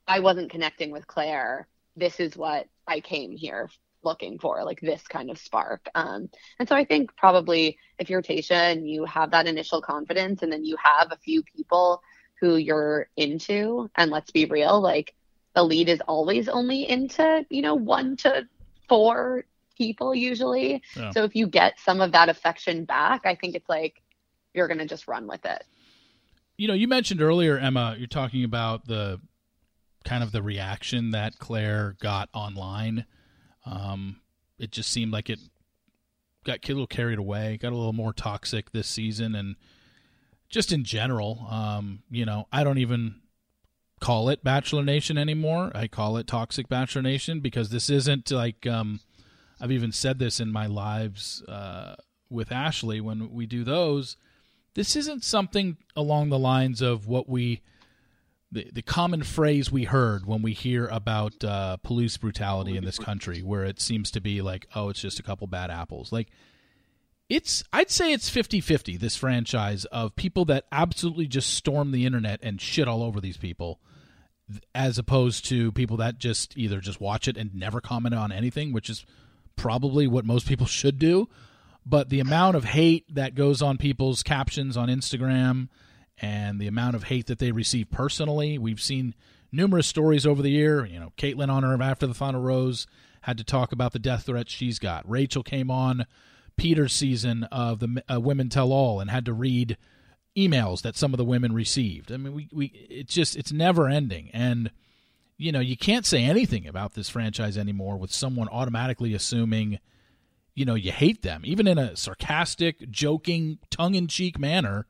I wasn't connecting with Claire. This is what I came here looking for, like this kind of spark. Um, and so I think probably if you're Tayshia and you have that initial confidence and then you have a few people who you're into, and let's be real, like the lead is always only into, you know, one to four people usually. Yeah. So if you get some of that affection back, I think it's like you're going to just run with it. You know, you mentioned earlier, Emma, you're talking about the kind of the reaction that Claire got online. Um, it just seemed like it got a little carried away, got a little more toxic this season, and just in general, um, you know, I don't even call it Bachelor Nation anymore. I call it Toxic Bachelor Nation because this isn't like um, I've even said this in my lives uh, with Ashley when we do those. This isn't something along the lines of what we the, the common phrase we heard when we hear about uh, police brutality in this country, where it seems to be like, oh, it's just a couple bad apples. Like, it's, I'd say it's 50 50, this franchise of people that absolutely just storm the internet and shit all over these people, as opposed to people that just either just watch it and never comment on anything, which is probably what most people should do. But the amount of hate that goes on people's captions on Instagram, and the amount of hate that they receive personally. We've seen numerous stories over the year. You know, Kaitlyn on her after the final rose had to talk about the death threats she's got. Rachel came on Peter's season of the uh, Women Tell All and had to read emails that some of the women received. I mean, we, we it's just it's never ending, and you know you can't say anything about this franchise anymore with someone automatically assuming you know you hate them, even in a sarcastic, joking, tongue in cheek manner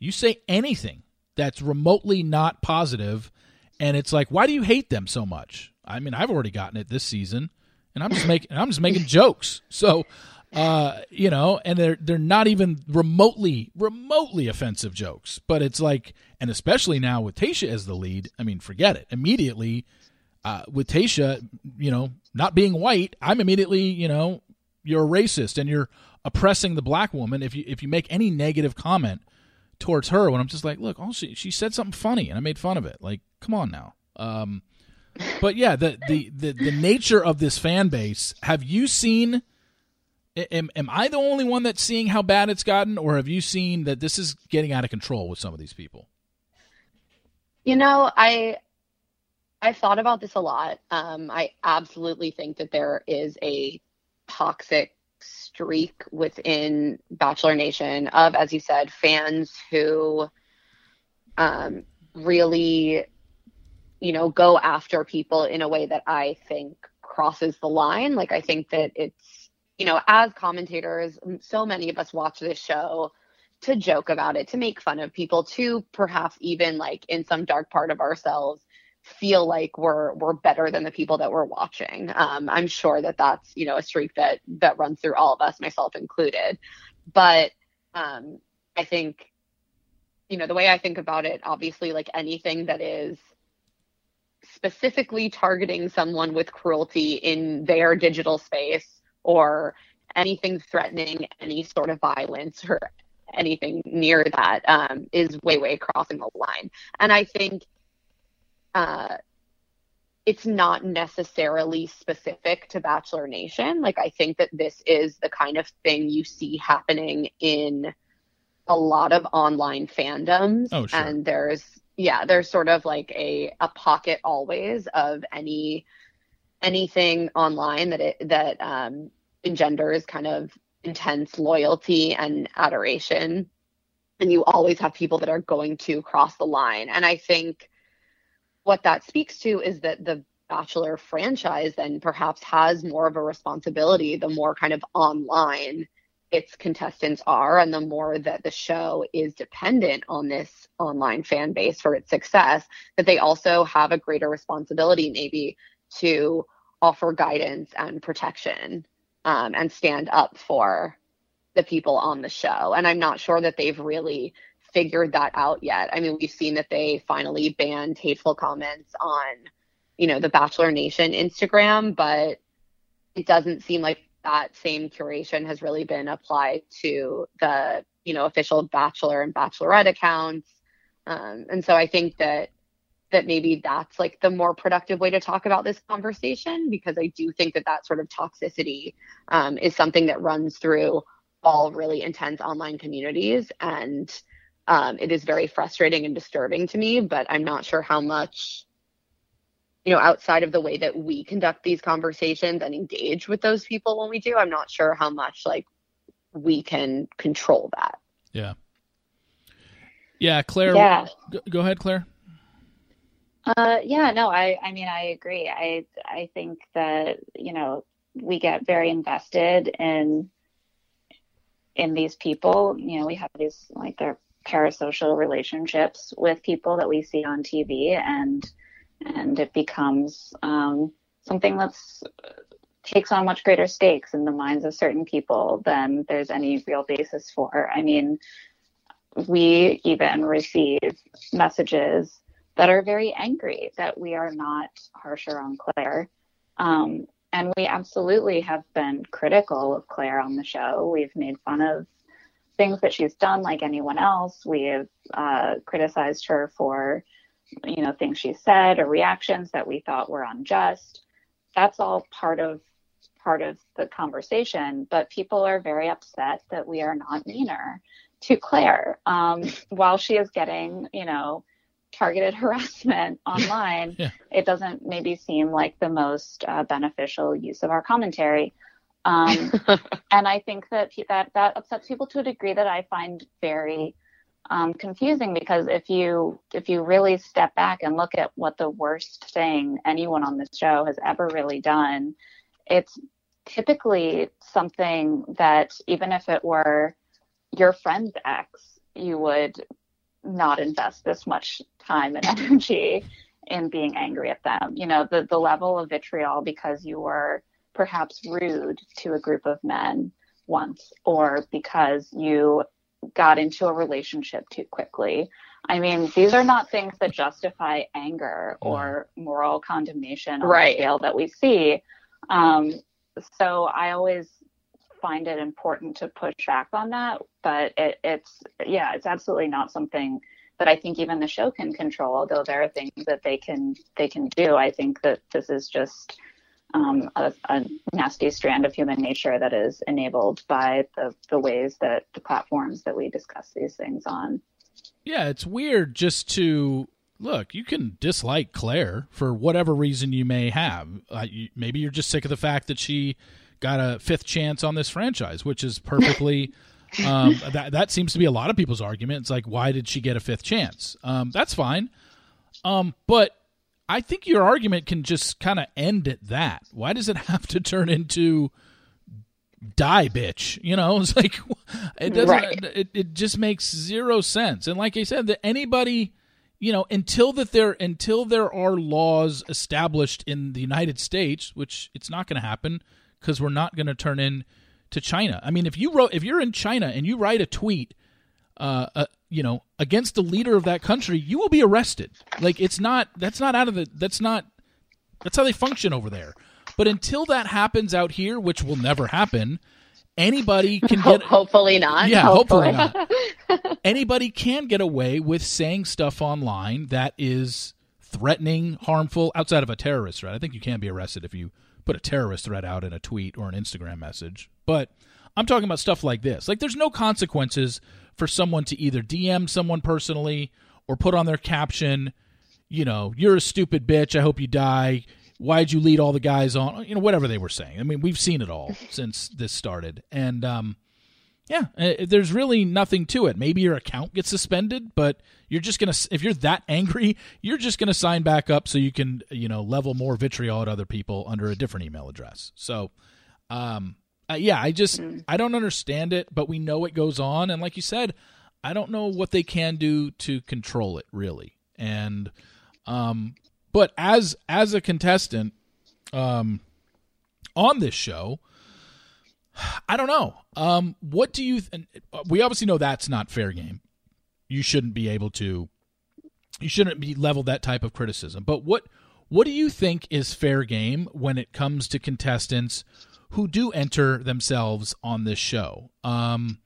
you say anything that's remotely not positive, and it's like, why do you hate them so much? I mean, I've already gotten it this season, and I'm just making I'm just making jokes. So, uh, you know, and they're they're not even remotely remotely offensive jokes, but it's like, and especially now with Tayshia as the lead, I mean, forget it. Immediately, uh, with Tayshia, you know, not being white, I'm immediately, you know, you're a racist and you're oppressing the black woman if you if you make any negative comment towards her when I'm just like, look, oh, she she said something funny and I made fun of it. Like, come on now. Um, but yeah, the, the the the nature of this fan base. Have you seen? Am am I the only one that's seeing how bad it's gotten, or have you seen that this is getting out of control with some of these people? You know, I I've thought about this a lot. Um, I absolutely think that there is a toxic streak within Bachelor Nation of, as you said, fans who um, really, you know, go after people in a way that I think crosses the line. Like, I think that it's, you know, as commentators, so many of us watch this show to joke about it, to make fun of people, to perhaps even like in some dark part of ourselves feel like we're we're better than the people that we're watching. Um, I'm sure that that's you know a streak that that runs through all of us, myself included. But um, I think you know the way I think about it, obviously, like anything that is specifically targeting someone with cruelty in their digital space or anything threatening any sort of violence or anything near that um, is way way crossing the line. And I think uh, it's not necessarily specific to Bachelor Nation. Like, I think that this is the kind of thing you see happening in a lot of online fandoms. Oh, sure. And there's, yeah, there's sort of like a, a pocket always of any anything online that it that um, engenders kind of intense loyalty and adoration and you always have people that are going to cross the line and i think what that speaks to is that the Bachelor franchise then perhaps has more of a responsibility the more kind of online its contestants are and the more that the show is dependent on this online fan base for its success that they also have a greater responsibility maybe to offer guidance and protection um, and stand up for the people on the show. And i'm not sure that they've really figured that out yet. I mean, we've seen that they finally banned hateful comments on, you know, the Bachelor Nation Instagram, but it doesn't seem like that same curation has really been applied to the, you know, official Bachelor and Bachelorette accounts. Um, and so I think that that maybe that's like the more productive way to talk about this conversation because I do think that that sort of toxicity um, is something that runs through all really intense online communities and um, it is very frustrating and disturbing to me, but I'm not sure how much you know, outside of the way that we conduct these conversations and engage with those people when we do, I'm not sure how much like we can control that. Yeah. Yeah, Claire. Yeah. Go, go ahead, Claire. Uh, yeah, no, I, I mean, I agree. I, I think that, you know, we get very invested in, in these people. You know, we have these, like, their parasocial relationships with people that we see on TV and, and it becomes, um, something that's takes on much greater stakes in the minds of certain people than there's any real basis for. I mean, we even receive messages that are very angry that we are not harsher on Claire. Um, and we absolutely have been critical of Claire on the show. We've made fun of things that she's done like anyone else. We have uh, criticized her for, you know, things she said or reactions that we thought were unjust. That's all part of part of the conversation, but people are very upset that we are not meaner to Claire um, while she is getting, you know, targeted harassment online. yeah. It doesn't maybe seem like the most uh, beneficial use of our commentary. Um, and I think that that that upsets people to a degree that I find very um, confusing because if you if you really step back and look at what the worst thing anyone on this show has ever really done, it's typically something that even if it were your friend's ex, you would not invest this much time and energy in being angry at them. You know, the, the level of vitriol because you were perhaps rude to a group of men once or because you got into a relationship too quickly. I mean, these are not things that justify anger or moral condemnation on right. the scale that we see. Um, so I always find it important to push back on that. But it, it's, yeah, it's absolutely not something that I think even the show can control. Although there are things that they can they can do. I think that this is just um, a, a, nasty strand of human nature that is enabled by the the ways that the platforms that we discuss these things on. Yeah, it's weird just to look. You can dislike Claire for whatever reason you may have. Uh, you, maybe you're just sick of the fact that she got a fifth chance on this franchise, which is perfectly. um, that that seems to be a lot of people's argument. It's like, why did she get a fifth chance? Um, that's fine. Um, but I think your argument can just kind of end at that. Why does it have to turn into die, bitch? You know, it's like it doesn't. Right. It it just makes zero sense. And like I said, that anybody you know until that there until there are laws established in the United States, which it's not going to happen because we're not going to turn in to China. I mean, if you wrote, if you're in China and you write a tweet, uh, uh, you know, against the leader of that country, you will be arrested. Like it's not, that's not out of the, that's not, that's how they function over there. But until that happens out here, which will never happen, anybody can get. hopefully not. Yeah, hopefully, hopefully not. anybody can get away with saying stuff online that is threatening, harmful, outside of a terrorist threat. I think you can be arrested if you put a terrorist threat out in a tweet or an Instagram message. But I'm talking about stuff like this. Like there's no consequences for someone to either DM someone personally or put on their caption, you know, you're a stupid bitch, I hope you die. Why'd you lead all the guys on? You know, whatever they were saying. I mean, we've seen it all since this started. And um yeah, uh, there's really nothing to it. Maybe your account gets suspended, but you're just gonna if you're that angry, you're just gonna sign back up so you can you know level more vitriol at other people under a different email address. So, um, uh, yeah, I just mm-hmm. I don't understand it, but we know it goes on, and like you said, I don't know what they can do to control it really. And, um, but as as a contestant, um, on this show I don't know. Um, what do you? Th- we obviously know that's not fair game. You shouldn't be able to. You shouldn't be leveled that type of criticism. But what what do you think is fair game when it comes to contestants who do enter themselves on this show? Um,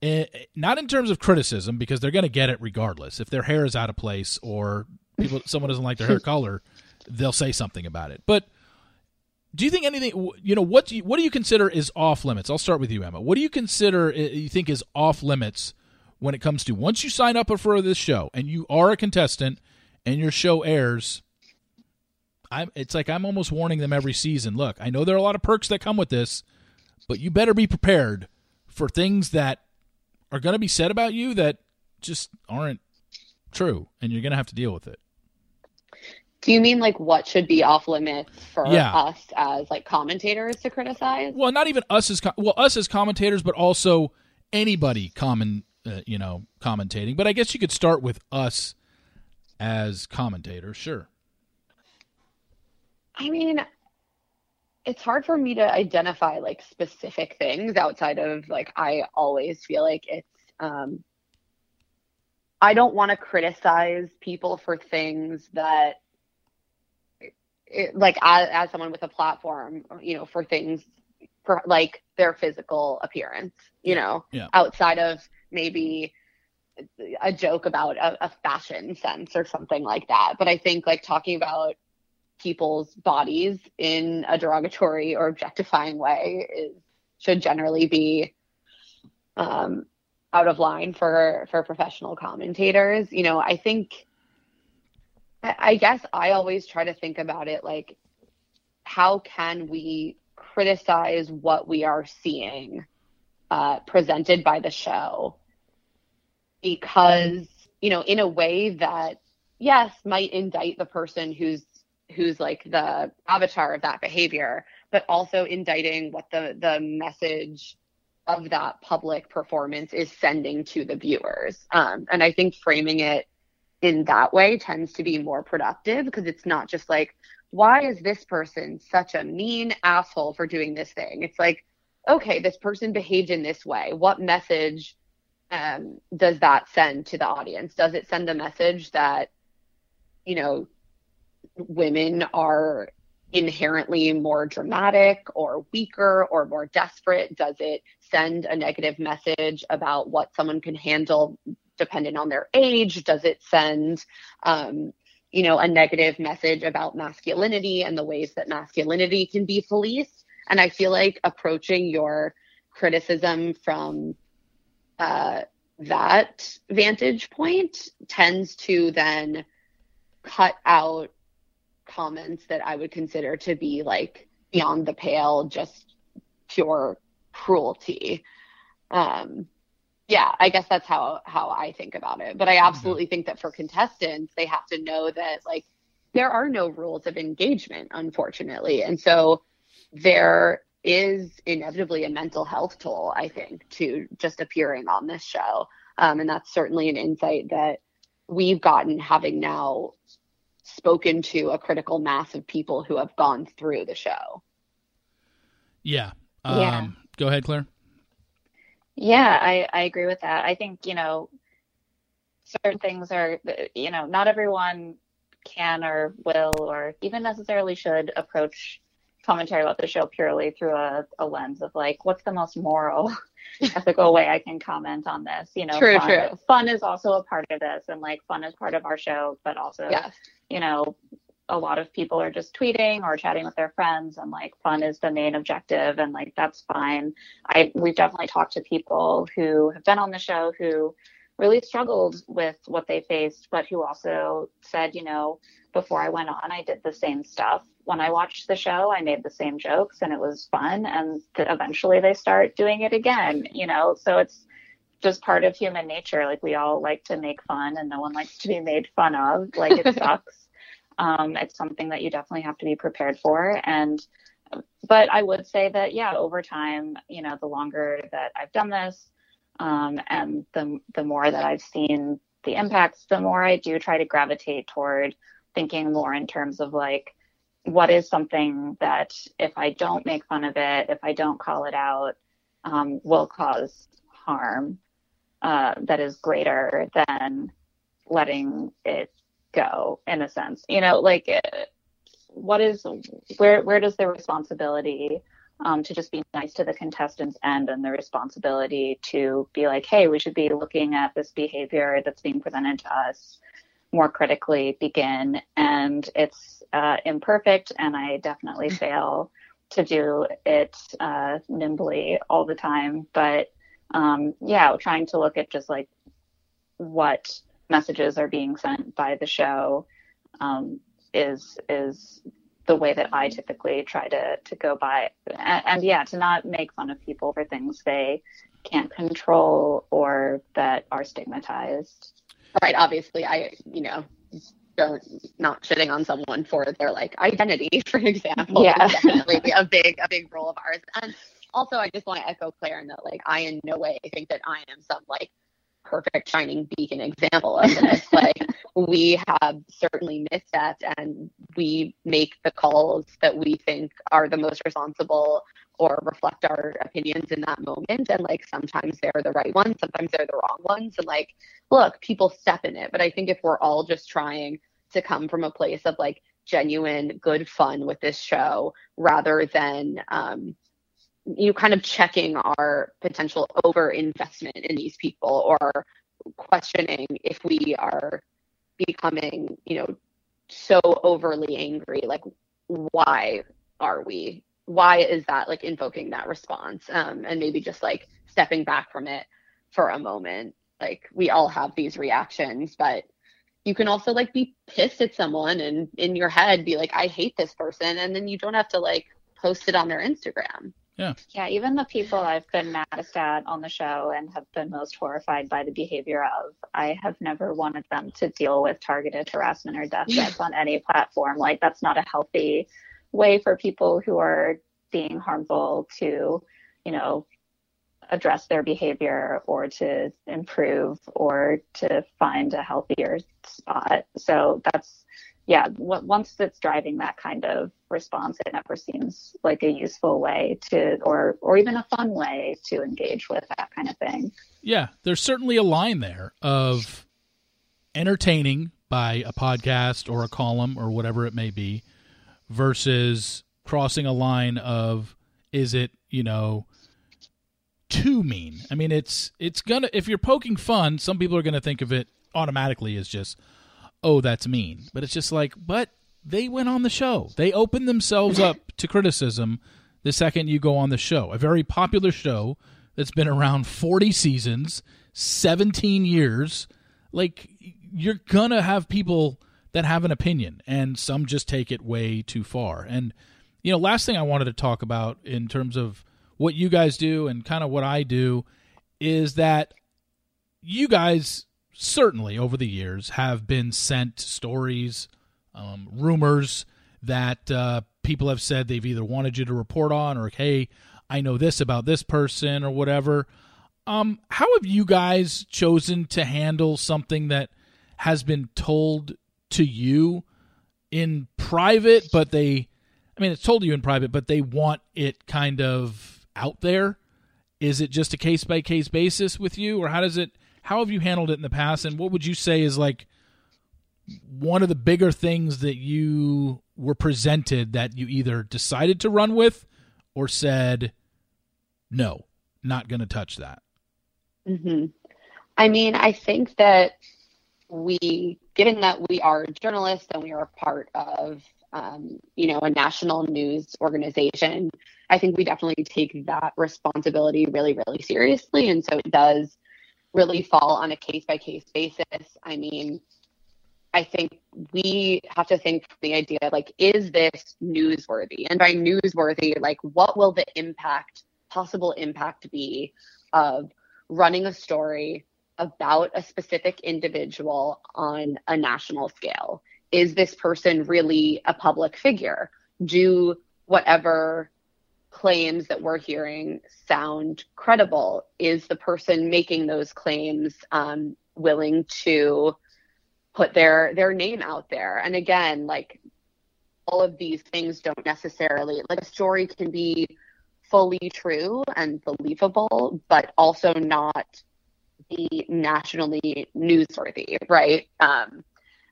it, eh, not in terms of criticism because they're going to get it regardless. If their hair is out of place or people someone doesn't like their hair color, they'll say something about it. But do you think anything you know what do you, what do you consider is off limits i'll start with you emma what do you consider uh, you think is off limits when it comes to once you sign up for this show and you are a contestant and your show airs I'm it's like I'm almost warning them every season. Look, I know there are a lot of perks that come with this, but you better be prepared for things that are going to be said about you that just aren't true and you're going to have to deal with it. Do you mean like what should be off limits for Yeah. us as like commentators to criticize? Well, not even us as co- well us as commentators, but also anybody common uh, you know commentating. But I guess you could start with us as commentators. Sure. I mean, it's hard for me to identify like specific things outside of like I always feel like it's um I don't want to criticize people for things that it, like as, as someone with a platform, you know, for things for like their physical appearance, you know, Yeah. outside of maybe a joke about a, a fashion sense or something like that. But I think like talking about people's bodies in a derogatory or objectifying way is should generally be um, out of line for for professional commentators. You know, I think I guess I always try to think about it like how can we criticize what we are seeing uh, presented by the show because you know in a way that yes might indict the person who's who's like the avatar of that behavior but also indicting what the the message of that public performance is sending to the viewers. Um, and i think framing it in that way tends to be more productive because it's not just like why is this person such a mean asshole for doing this thing? It's like okay this person behaved in this way. What message um, does that send to the audience? Does it send a message that, you know, women are inherently more dramatic or weaker or more desperate? Does it send a negative message about what someone can handle depending on their age? Does it send, um, you know, a negative message about masculinity and the ways that masculinity can be policed? And I feel like approaching your criticism from uh, that vantage point tends to then cut out comments that I would consider to be like beyond the pale, just pure cruelty. Um, yeah, I guess that's how how I think about it. But I absolutely think that for contestants, they have to know that like there are no rules of engagement, unfortunately, and so there is inevitably a mental health toll, I think, to just appearing on this show. Um, and that's certainly an insight that we've gotten having now spoken to a critical mass of people who have gone through the show. Yeah. Um, Yeah. Go ahead, Claire. Yeah, I, I agree with that. I think, you know, certain things are, you know, not everyone can or will or even necessarily should approach commentary about the show purely through a, a lens of like, what's the most moral, ethical way I can comment on this? You know, True, fun, true. fun is also a part of this and like fun is part of our show, but also, Yes. You know, a lot of people are just tweeting or chatting with their friends and like fun is the main objective and like that's fine. I we've definitely talked to people who have been on the show who really struggled with what they faced, but who also said, you know, before I went on, I did the same stuff. When I watched the show, I made the same jokes and it was fun. And th- eventually they start doing it again, you know? So it's just part of human nature. Like we all like to make fun and no one likes to be made fun of. Like it sucks. Um, it's something that you definitely have to be prepared for. And, but I would say that, yeah, over time, you know, the longer that I've done this, um, and the the more that I've seen the impacts, the more I do try to gravitate toward thinking more in terms of like, what is something that if I don't make fun of it, if I don't call it out, um, will cause harm uh, that is greater than letting it go in a sense. You know like uh, what is where where does the responsibility um, to just be nice to the contestants end and the responsibility to be like hey we should be looking at this behavior that's being presented to us more critically begin. And it's uh, imperfect and i definitely fail to do it uh, nimbly all the time. But um, yeah trying to look at just like what messages are being sent by the show um, is is the way that I typically try to to go by. And, and yeah, to not make fun of people for things they can't control or that are stigmatized. Right. Obviously, I you know don't not shitting on someone for their like identity, for example. Yeah. definitely a big a big role of ours. And also, I just want to echo Claire in that like I in no way think that I am some like perfect shining beacon example of this. like we have certainly misstepped and we make the calls that we think are the most responsible or reflect our opinions in that moment. And like sometimes they're the right ones, sometimes they're the wrong ones. And like, look, people step in it. But I think if we're all just trying to come from a place of like genuine good fun with this show rather than um, you kind of checking our potential over investment in these people or questioning if we are becoming, you know, so overly angry. Like, why are we? Why is that like invoking that response? Um, and maybe just like stepping back from it for a moment. Like, we all have these reactions, but you can also like be pissed at someone and in your head be like, I hate this person. And then you don't have to like post it on their Instagram. Yeah. Yeah, even the people I've been maddest at on the show and have been most horrified by the behavior of, I have never wanted them to deal with targeted harassment or death threats on any platform. Like that's not a healthy way for people who are being harmful to, you know, address their behavior or to improve or to find a healthier spot. So that's yeah, once it's driving that kind of response, it never seems like a useful way to, or or even a fun way to engage with that kind of thing. Yeah, there's certainly a line there of entertaining by a podcast or a column or whatever it may be, versus crossing a line of is it you know too mean? I mean, it's it's gonna if you're poking fun, some people are gonna think of it automatically as just oh, that's mean. But it's just like, but they went on the show. They opened themselves up to criticism the second you go on the show. A very popular show that's been around 40 seasons, 17 years. Like, you're going to have people that have an opinion, and some just take it way too far. And, you know, last thing I wanted to talk about in terms of what you guys do and kind of what I do is that you guys certainly over the years have been sent stories, um, rumors that uh, people have said they've either wanted you to report on or, hey, I know this about this person or whatever. Um, how have you guys chosen to handle something that has been told to you in private, but they, I mean, it's told to you in private, but they want it kind of out there? Is it just a case by case basis with you, or how does it? How have you handled it in the past, and what would you say is like one of the bigger things that you were presented that you either decided to run with or said, no, not going to touch that? Mm-hmm. I mean, I think that we, given that we are journalists and we are a part of, um, you know, a national news organization, I think we definitely take that responsibility really, really seriously. And so it does really fall on a case by case basis. I mean, I think we have to think the idea like, is this newsworthy? And by newsworthy, like, what will the impact, possible impact be of running a story about a specific individual on a national scale? Is this person really a public figure? Do whatever claims that we're hearing sound credible? Is the person making those claims um, willing to put their their name out there? And again, like all of these things don't necessarily like a story can be fully true and believable, but also not be nationally newsworthy, right? Um,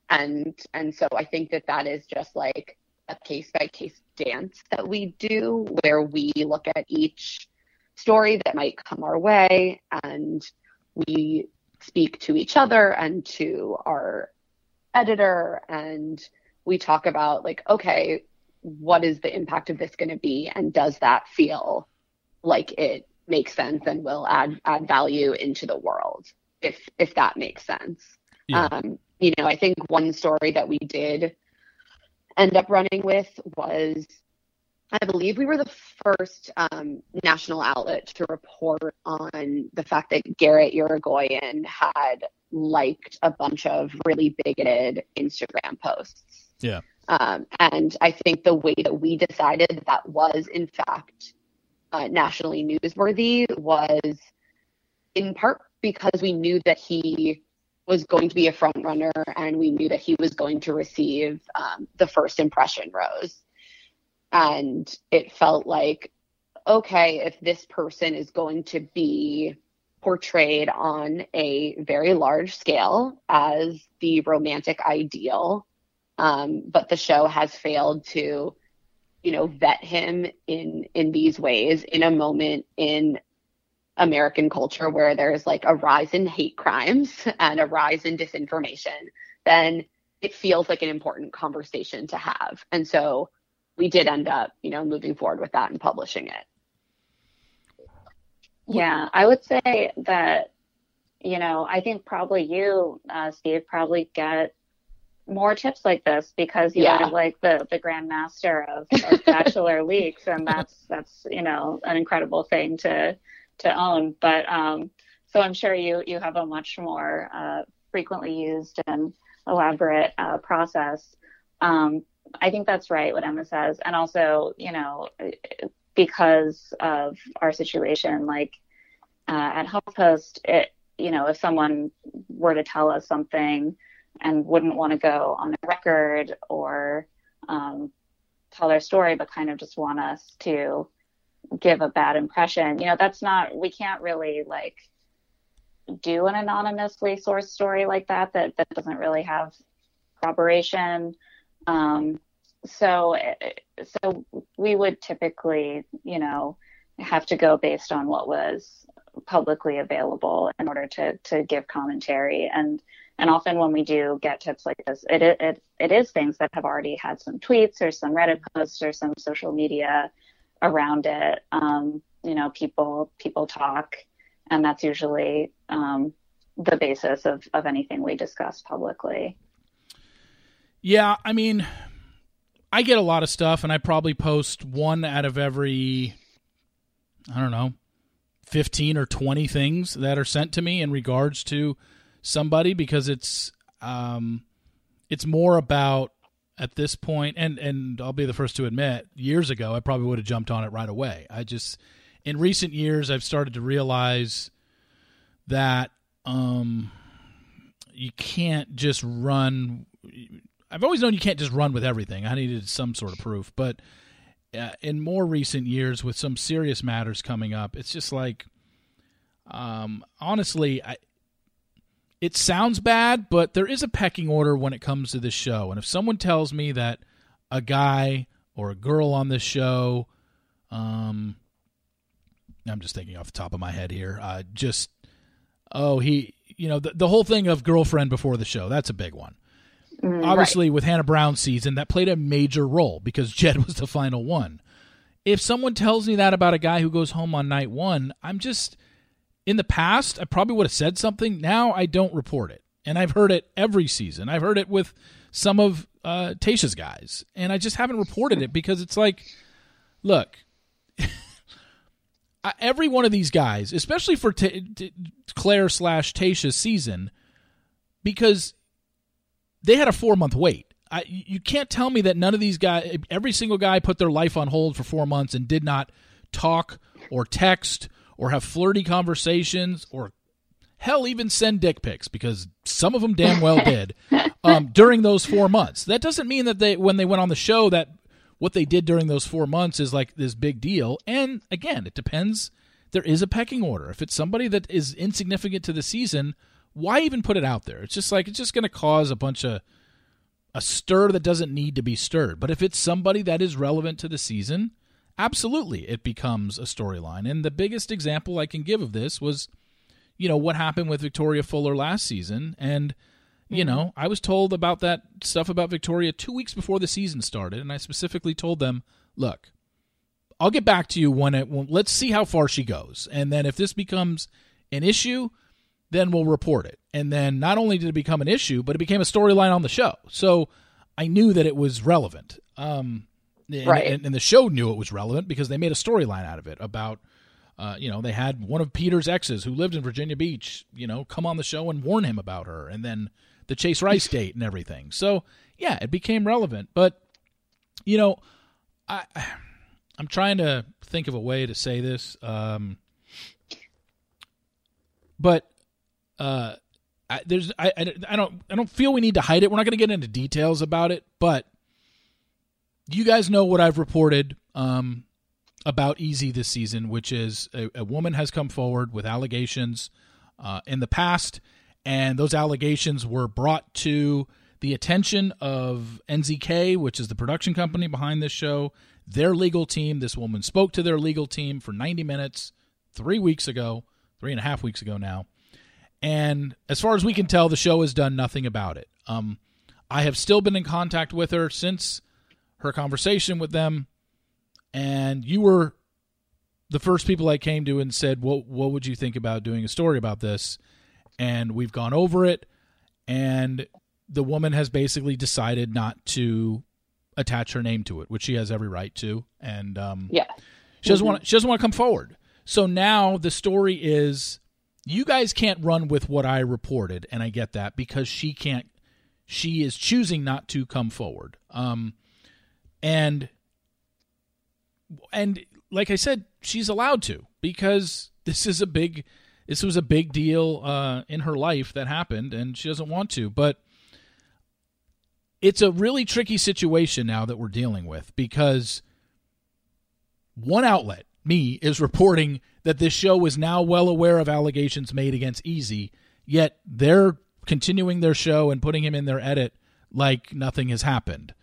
and and so I think that that is just like a case by case dance that we do where we look at each story that might come our way and we speak to each other and to our editor and we talk about like okay what is the impact of this going to be and does that feel like it makes sense and will add add value into the world if if that makes sense yeah. um you know i think one story that we did end up running with was I believe we were the first um, national outlet to report on the fact that Garrett Irigoyen had liked a bunch of really bigoted Instagram posts. Yeah. Um, and I think the way that we decided that was, in fact, uh, nationally newsworthy was in part because we knew that he was going to be a front runner and we knew that he was going to receive um, the first impression rose. And it felt like, okay, if this person is going to be portrayed on a very large scale as the romantic ideal, um, but the show has failed to, you know, vet him in in these ways in a moment in American culture where there's like a rise in hate crimes and a rise in disinformation, then it feels like an important conversation to have. And so we did end up, you know, moving forward with that and publishing it. Yeah, I would say that, you know, I think probably you, uh, Steve, probably get more tips like this because you're like the the grandmaster of, of bachelor leaks, and that's that's you know an incredible thing to to own. But um, so I'm sure you you have a much more uh, frequently used and elaborate uh, process. Um, I think that's right what Emma says, and also you know because of our situation, like uh, at HuffPost, it you know if someone were to tell us something and wouldn't want to go on the record or um, tell their story, but kind of just want us to give a bad impression. You know, that's not, we can't really like do an anonymously sourced story like that, that, that doesn't really have corroboration. Um, so, so we would typically, you know, have to go based on what was publicly available in order to, to give commentary. And, and often when we do get tips like this, it, it, it is things that have already had some tweets or some Reddit posts or some social media around it. Um, you know, people people talk, and that's usually um, the basis of of anything we discuss publicly. Yeah, I mean, I get a lot of stuff, and I probably post one out of every, I don't know, fifteen or twenty things that are sent to me in regards to somebody because it's um, it's more about at this point, and and I'll be the first to admit, years ago I probably would have jumped on it right away. I just in recent years I've started to realize that um, you can't just run. I've always known you can't just run with everything. I needed some sort of proof, but uh, in more recent years, with some serious matters coming up, it's just like, um, honestly, I it sounds bad, but there is a pecking order when it comes to this show. And if someone tells me that a guy or a girl on this show, um, I'm just thinking off the top of my head here, uh, just oh he, you know, the the whole thing of girlfriend before the show, that's a big one. Mm, Obviously, with Hannah Brown's season, that played a major role because Jed was the final one. If someone tells me that about a guy who goes home on night one, I'm just in the past, I probably would have said something. Now I don't report it. And I've heard it every season. I've heard it with some of uh, Tayshia's guys. And I just haven't reported it because it's like, look, every one of these guys, especially for t- t- Clare slash Tayshia's season, because they had a four month wait. I, you can't tell me that none of these guys, every single guy put their life on hold for four months and did not talk or text or have flirty conversations or hell even send dick pics because some of them damn well did um, during those four months. That doesn't mean that they when they went on the show that what they did during those four months is like this big deal. And again it depends. There is a pecking order. If it's somebody that is insignificant to the season why even put it out there? It's just like it's just going to cause a bunch of a stir that doesn't need to be stirred. But if it's somebody that is relevant to the season absolutely it becomes a storyline. And the biggest example I can give of this was, you know, what happened with Victoria Fuller last season. And, you mm-hmm. know, I was told about that stuff about Victoria two weeks before the season started. And I specifically told them, look, I'll get back to you when it, let's see how far she goes. And then if this becomes an issue, then we'll report it. And then not only did it become an issue, but it became a storyline on the show. So I knew that it was relevant. Um, and, Right. and, and the show knew it was relevant because they made a storyline out of it about, uh, you know, they had one of Peter's exes who lived in Virginia Beach, you know, come on the show and warn him about her, and then the Chase Rice date and everything. So yeah, it became relevant. But you know, I I'm trying to think of a way to say this. Um, but uh, I, there's I, I I don't I don't feel we need to hide it. We're not going to get into details about it, but you guys know what I've reported um, about Eazy this season, which is a, a woman has come forward with allegations uh, in the past, and those allegations were brought to the attention of NZK, which is the production company behind this show, their legal team. This woman spoke to their legal team for 90 minutes three weeks ago, three and a half weeks ago now. And as far as we can tell, the show has done nothing about it. Um, I have still been in contact with her since her conversation with them, and you were the first people I came to and said, "What what would you think about doing a story about this?" And we've gone over it, and the woman has basically decided not to attach her name to it, which she has every right to, and um, Yeah. she doesn't want she doesn't want to come forward. So now the story is you guys can't run with what I reported, and I get that because she can't. She is choosing not to come forward. Um, and and like I said, she's allowed to because this is a big. This was a big deal uh, in her life that happened, and she doesn't want to. But it's a really tricky situation now that we're dealing with because one outlet, me, is reporting that this show is now well aware of allegations made against Eazy, yet they're continuing their show and putting him in their edit like nothing has happened.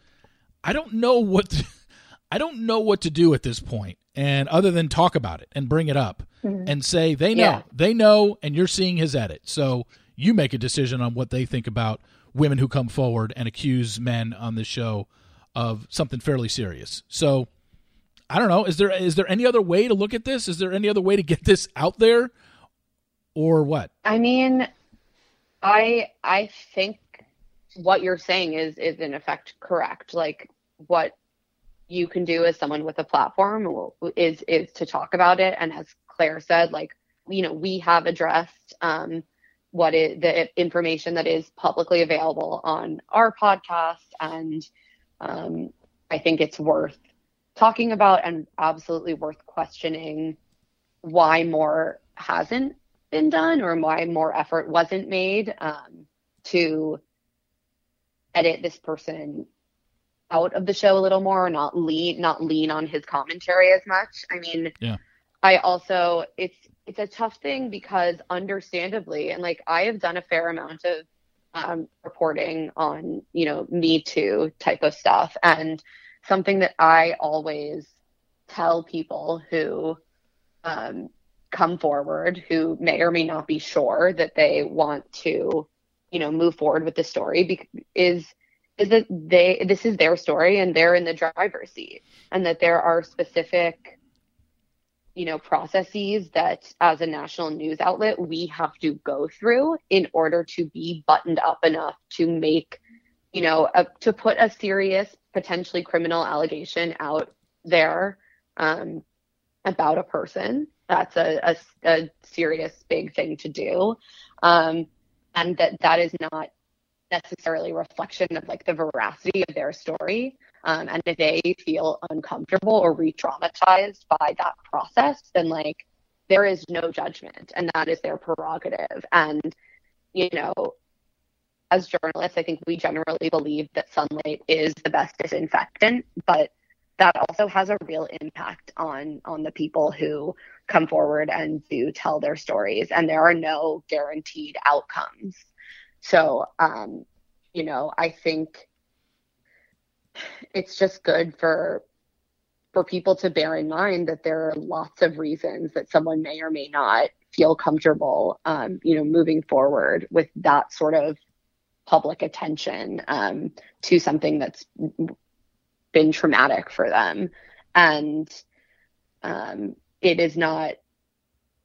I don't know what to, I don't know what to do at this point, and other than talk about it and bring it up mm-hmm. and say they know, Yeah. they know, and you're seeing his edit, so you make a decision on what they think about women who come forward and accuse men on the show of something fairly serious. So I don't know. Is there is there any other way to look at this? Is there any other way to get this out there, or what? I mean, I I think what you're saying is is in effect correct. Like what you can do as someone with a platform is is to talk about it. And as Claire said, like you know, we have addressed um, what is the information that is publicly available on our podcast, and um, I think it's worth talking about and absolutely worth questioning why more hasn't been done or why more effort wasn't made um, to edit this person out of the show a little more, not lean not lean on his commentary as much. I mean, Yeah. I also it's it's a tough thing because understandably, and like I have done a fair amount of um, reporting on you know Me Too type of stuff, and something that I always tell people who um, come forward who may or may not be sure that they want to, you know, move forward with the story is is that they this is their story and they're in the driver's seat and that there are specific you know processes that as a national news outlet we have to go through in order to be buttoned up enough to make you know a, to put a serious potentially criminal allegation out there um, about a person. That's a, a, a serious big thing to do. Um, and that that is not necessarily a reflection of like the veracity of their story um, and if they feel uncomfortable or re-traumatized by that process then like there is no judgment and that is their prerogative. And you know as journalists i think we generally believe that sunlight is the best disinfectant but that also has a real impact on on the people who come forward and do tell their stories and there are no guaranteed outcomes. So um you know i think it's just good for for people to bear in mind that there are lots of reasons that someone may or may not feel comfortable um you know moving forward with that sort of public attention um to something that's been traumatic for them. And um, it is not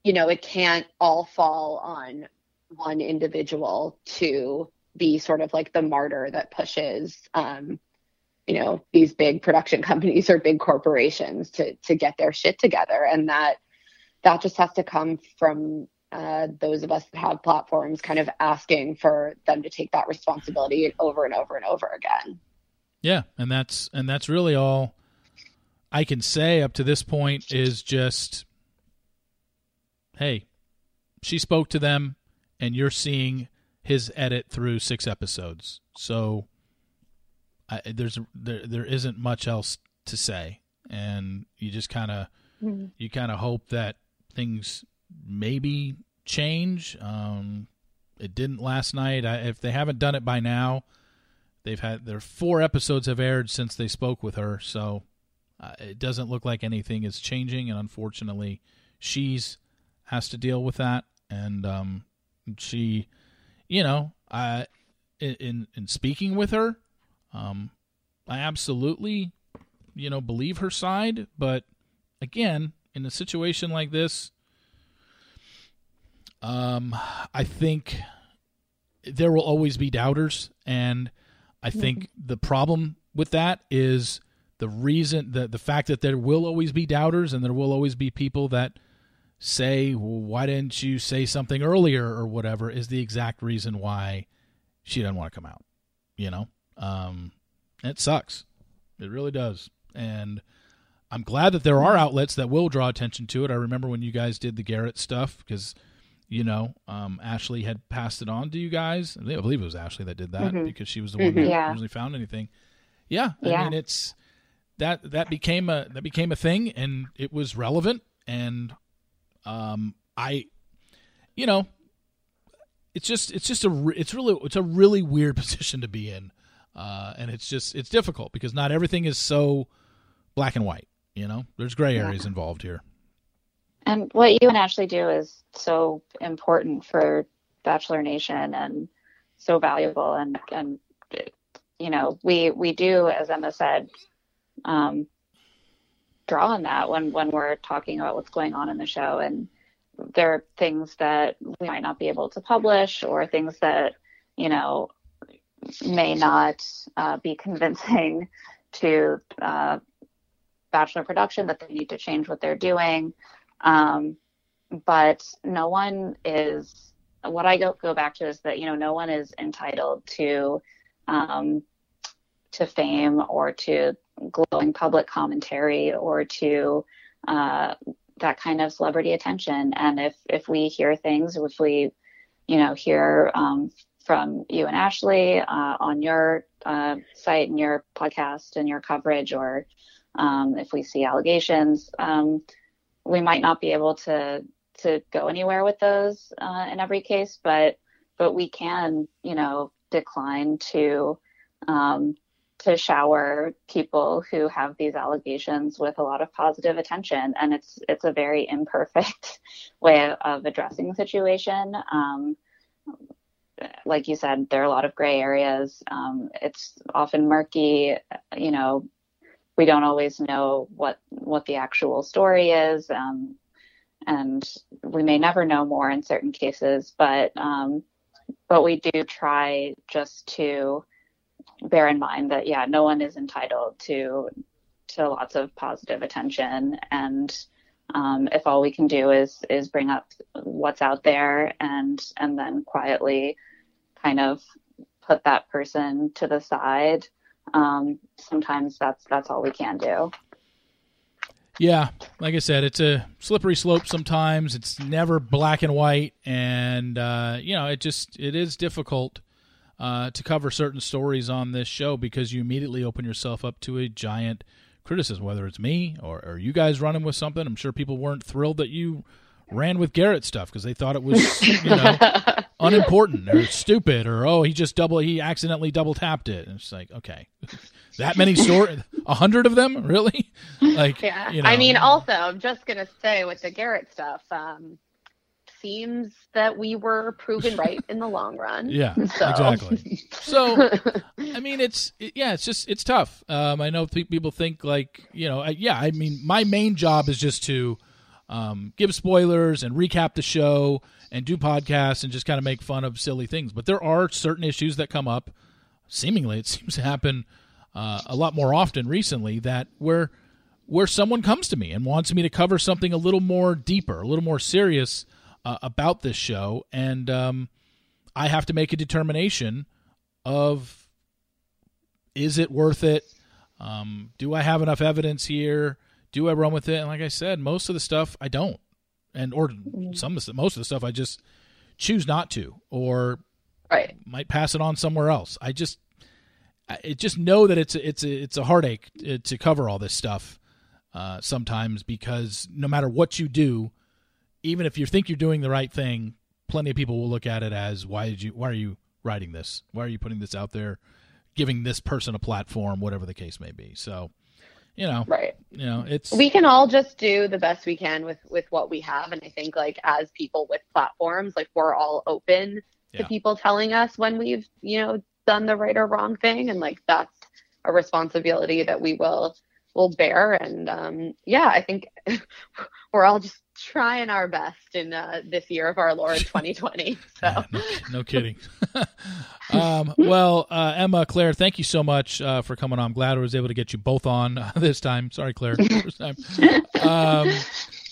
you know it can't all fall on one individual to be sort of like the martyr that pushes um, you know these big production companies or big corporations to to get their shit together. And that that just has to come from uh, those of us that have platforms kind of asking for them to take that responsibility over and over and over again. Yeah. And that's and that's really all i can say up to this point is just hey she spoke to them and you're seeing his edit through six episodes so I, there's there there isn't much else to say, and you just kind of mm-hmm. you kind of hope that things maybe change. Um, it didn't last night. I, if they haven't done it by now, they've had their four episodes have aired since they spoke with her, so uh, it doesn't look like anything is changing. And unfortunately, she's has to deal with that, and um, she, you know, I in in speaking with her, um, I absolutely, you know, believe her side, but again, in a situation like this, um, I think there will always be doubters, and I think mm-hmm. the problem with that is the reason that the fact that there will always be doubters, and there will always be people that say, well, "Why didn't you say something earlier?" or whatever, is the exact reason why she doesn't want to come out. You know, um, it sucks. It really does. And I'm glad that there are outlets that will draw attention to it. I remember when you guys did the Garrett stuff because, you know, um, Ashley had passed it on to you guys. I believe it was Ashley that did that mm-hmm. because she was the one mm-hmm. that yeah. originally found anything. Yeah, I yeah. mean it's that that became a that became a thing and it was relevant and um I you know it's just it's just a it's really it's a really weird position to be in. Uh, and it's just it's difficult because not everything is so black and white you know? There's gray areas yeah. involved here. And what you and ashley do is so important for bachelor nation and so valuable and and you know we we do as emma said um, draw on that when when we're talking about what's going on in the show and there are things that we might not be able to publish or things that you know may not uh, be convincing to uh, bachelor production that they need to change what they're doing. Um, but no one is what I go go back to is that you know no one is entitled to um, to fame or to glowing public commentary or to uh, that kind of celebrity attention. And if if we hear things, if we you know hear um, from you and Ashley uh, on your uh, site and your podcast and your coverage, or um, if we see allegations, um, we might not be able to to go anywhere with those uh, in every case, but but we can, you know, decline to um, to shower people who have these allegations with a lot of positive attention, and it's it's a very imperfect way of addressing the situation. Um, like you said, there are a lot of gray areas. Um, it's often murky. You know, we don't always know what what the actual story is, um, and we may never know more in certain cases. But um, but we do try just to bear in mind that yeah, no one is entitled to to lots of positive attention. And um, if all we can do is is bring up what's out there and and then quietly kind of put that person to the side um, sometimes that's that's all we can do. Yeah. Like i said it's a slippery slope sometimes. It's never black and white. And uh, you know it just it is difficult uh, to cover certain stories on this show because you immediately open yourself up to a giant criticism, whether it's me or, or you guys running with something. I'm sure people weren't thrilled that you ran with Garrett stuff because they thought it was you know unimportant or stupid or oh he just double he accidentally double tapped it. And it's like okay. That many stories a hundred of them? Really? Like yeah. you know. I mean also I'm just gonna say with the Garrett stuff um seems that we were proven right in the long run. Yeah, so. exactly. So, I mean, it's it, yeah, it's just it's tough. Um, I know people think like you know, I, yeah. I mean, my main job is just to um, give spoilers and recap the show and do podcasts and just kind of make fun of silly things. But there are certain issues that come up. Seemingly, it seems to happen uh, a lot more often recently that where where someone comes to me and wants me to cover something a little more deeper, a little more serious uh, about this show, and um, I have to make a determination of is it worth it? Um, do I have enough evidence here? Do I run with it? And like I said, most of the stuff I don't, and or some of the, most of the stuff I just choose not to, or right. might pass it on somewhere else. I just I just know that it's a, it's a, it's a heartache uh, to cover all this stuff uh, sometimes because no matter what you do, even if you think you're doing the right thing, plenty of people will look at it as why did you why are you writing this? Why are you putting this out there? Giving this person a platform, whatever the case may be. So, you know, right. You know, it's we can all just do the best we can with with what we have, and I think like as people with platforms, like we're all open Yeah. to people telling us when we've you know done the right or wrong thing, and like that's a responsibility that we will will bear. And um, yeah, I think we're all just trying our best in uh, this year of our Lord 2020. So Yeah, no, no kidding. um, well, uh, Emma, Claire, thank you so much uh, for coming on. I'm glad I was able to get you both on uh, this time. Sorry, Claire, first time. Um,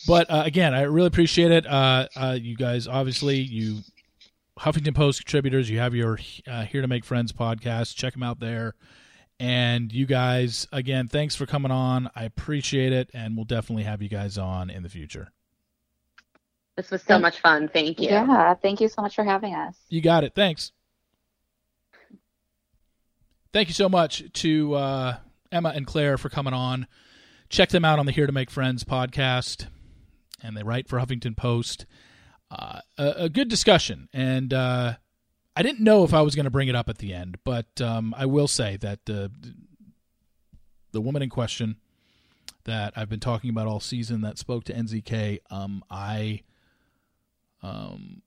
but uh, again, I really appreciate it. Uh, uh, you guys, obviously, you Huffington Post contributors, you have your uh, Here to Make Friends podcast. Check them out there. And you guys, again, thanks for coming on. I appreciate it, and we'll definitely have you guys on in the future. this was so much fun. Thank you. Yeah, thank you so much for having us. You got it. Thanks. Thank you so much to uh, Emma and Claire for coming on. Check them out on the Here to Make Friends podcast, and they write for Huffington Post. Uh, a, a good discussion, and uh, I didn't know if I was going to bring it up at the end, but um, I will say that uh, the woman in question that I've been talking about all season that spoke to NZK, um, I um,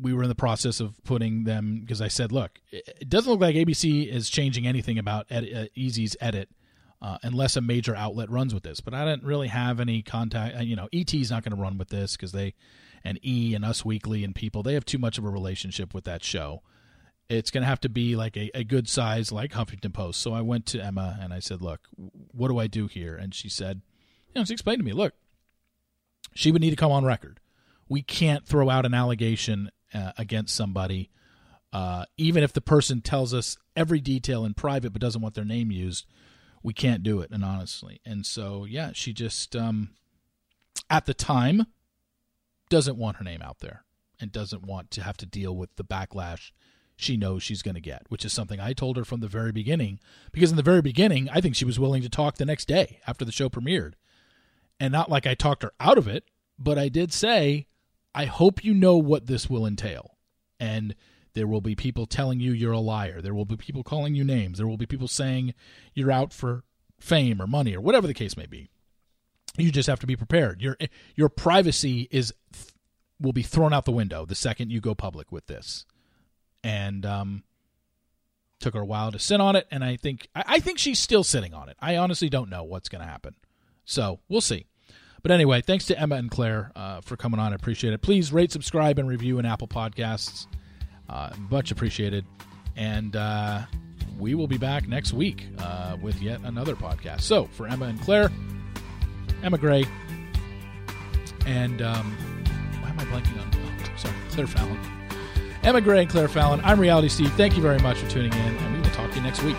we were in the process of putting them because I said, look, it doesn't look like ABC is changing anything about ed- uh, Eazy's edit uh, unless a major outlet runs with this. But I didn't really have any contact. uh, You know, ET's not going to run with this because they and E and Us Weekly and people they have too much of a relationship with that show. It's going to have to be like a, a good size like Huffington Post. So I went to Emma and I said, look, what do I do here? And she said, you know, she explained to me, look, she would need to come on record we can't throw out an allegation uh, against somebody, uh, even if the person tells us every detail in private but doesn't want their name used. We can't do it, and honestly, and so yeah, she just um, at the time doesn't want her name out there and doesn't want to have to deal with the backlash she knows she's going to get, which is something I told her from the very beginning. Because in the very beginning, I think she was willing to talk the next day after the show premiered, and not like I talked her out of it, but I did say I hope you know what this will entail. And there will be people telling you you're a liar. There will be people calling you names. There will be people saying you're out for fame or money or whatever the case may be. You just have to be prepared. Your your privacy is will be thrown out the window the second you go public with this. And um took her a while to sit on it and I think I, think she's still sitting on it. I honestly don't know what's going to happen. So, we'll see. But anyway, thanks to Emma and Claire uh, for coming on. I appreciate it. Please rate, subscribe, and review in Apple Podcasts. Uh, much appreciated. And uh, we will be back next week uh, with yet another podcast. So for Emma and Claire, Emma Gray, and um, why am I blanking on? Oh, sorry, Claire Fallon. Emma Gray and Claire Fallon. I'm Reality Steve. Thank you very much for tuning in, and we will talk to you next week.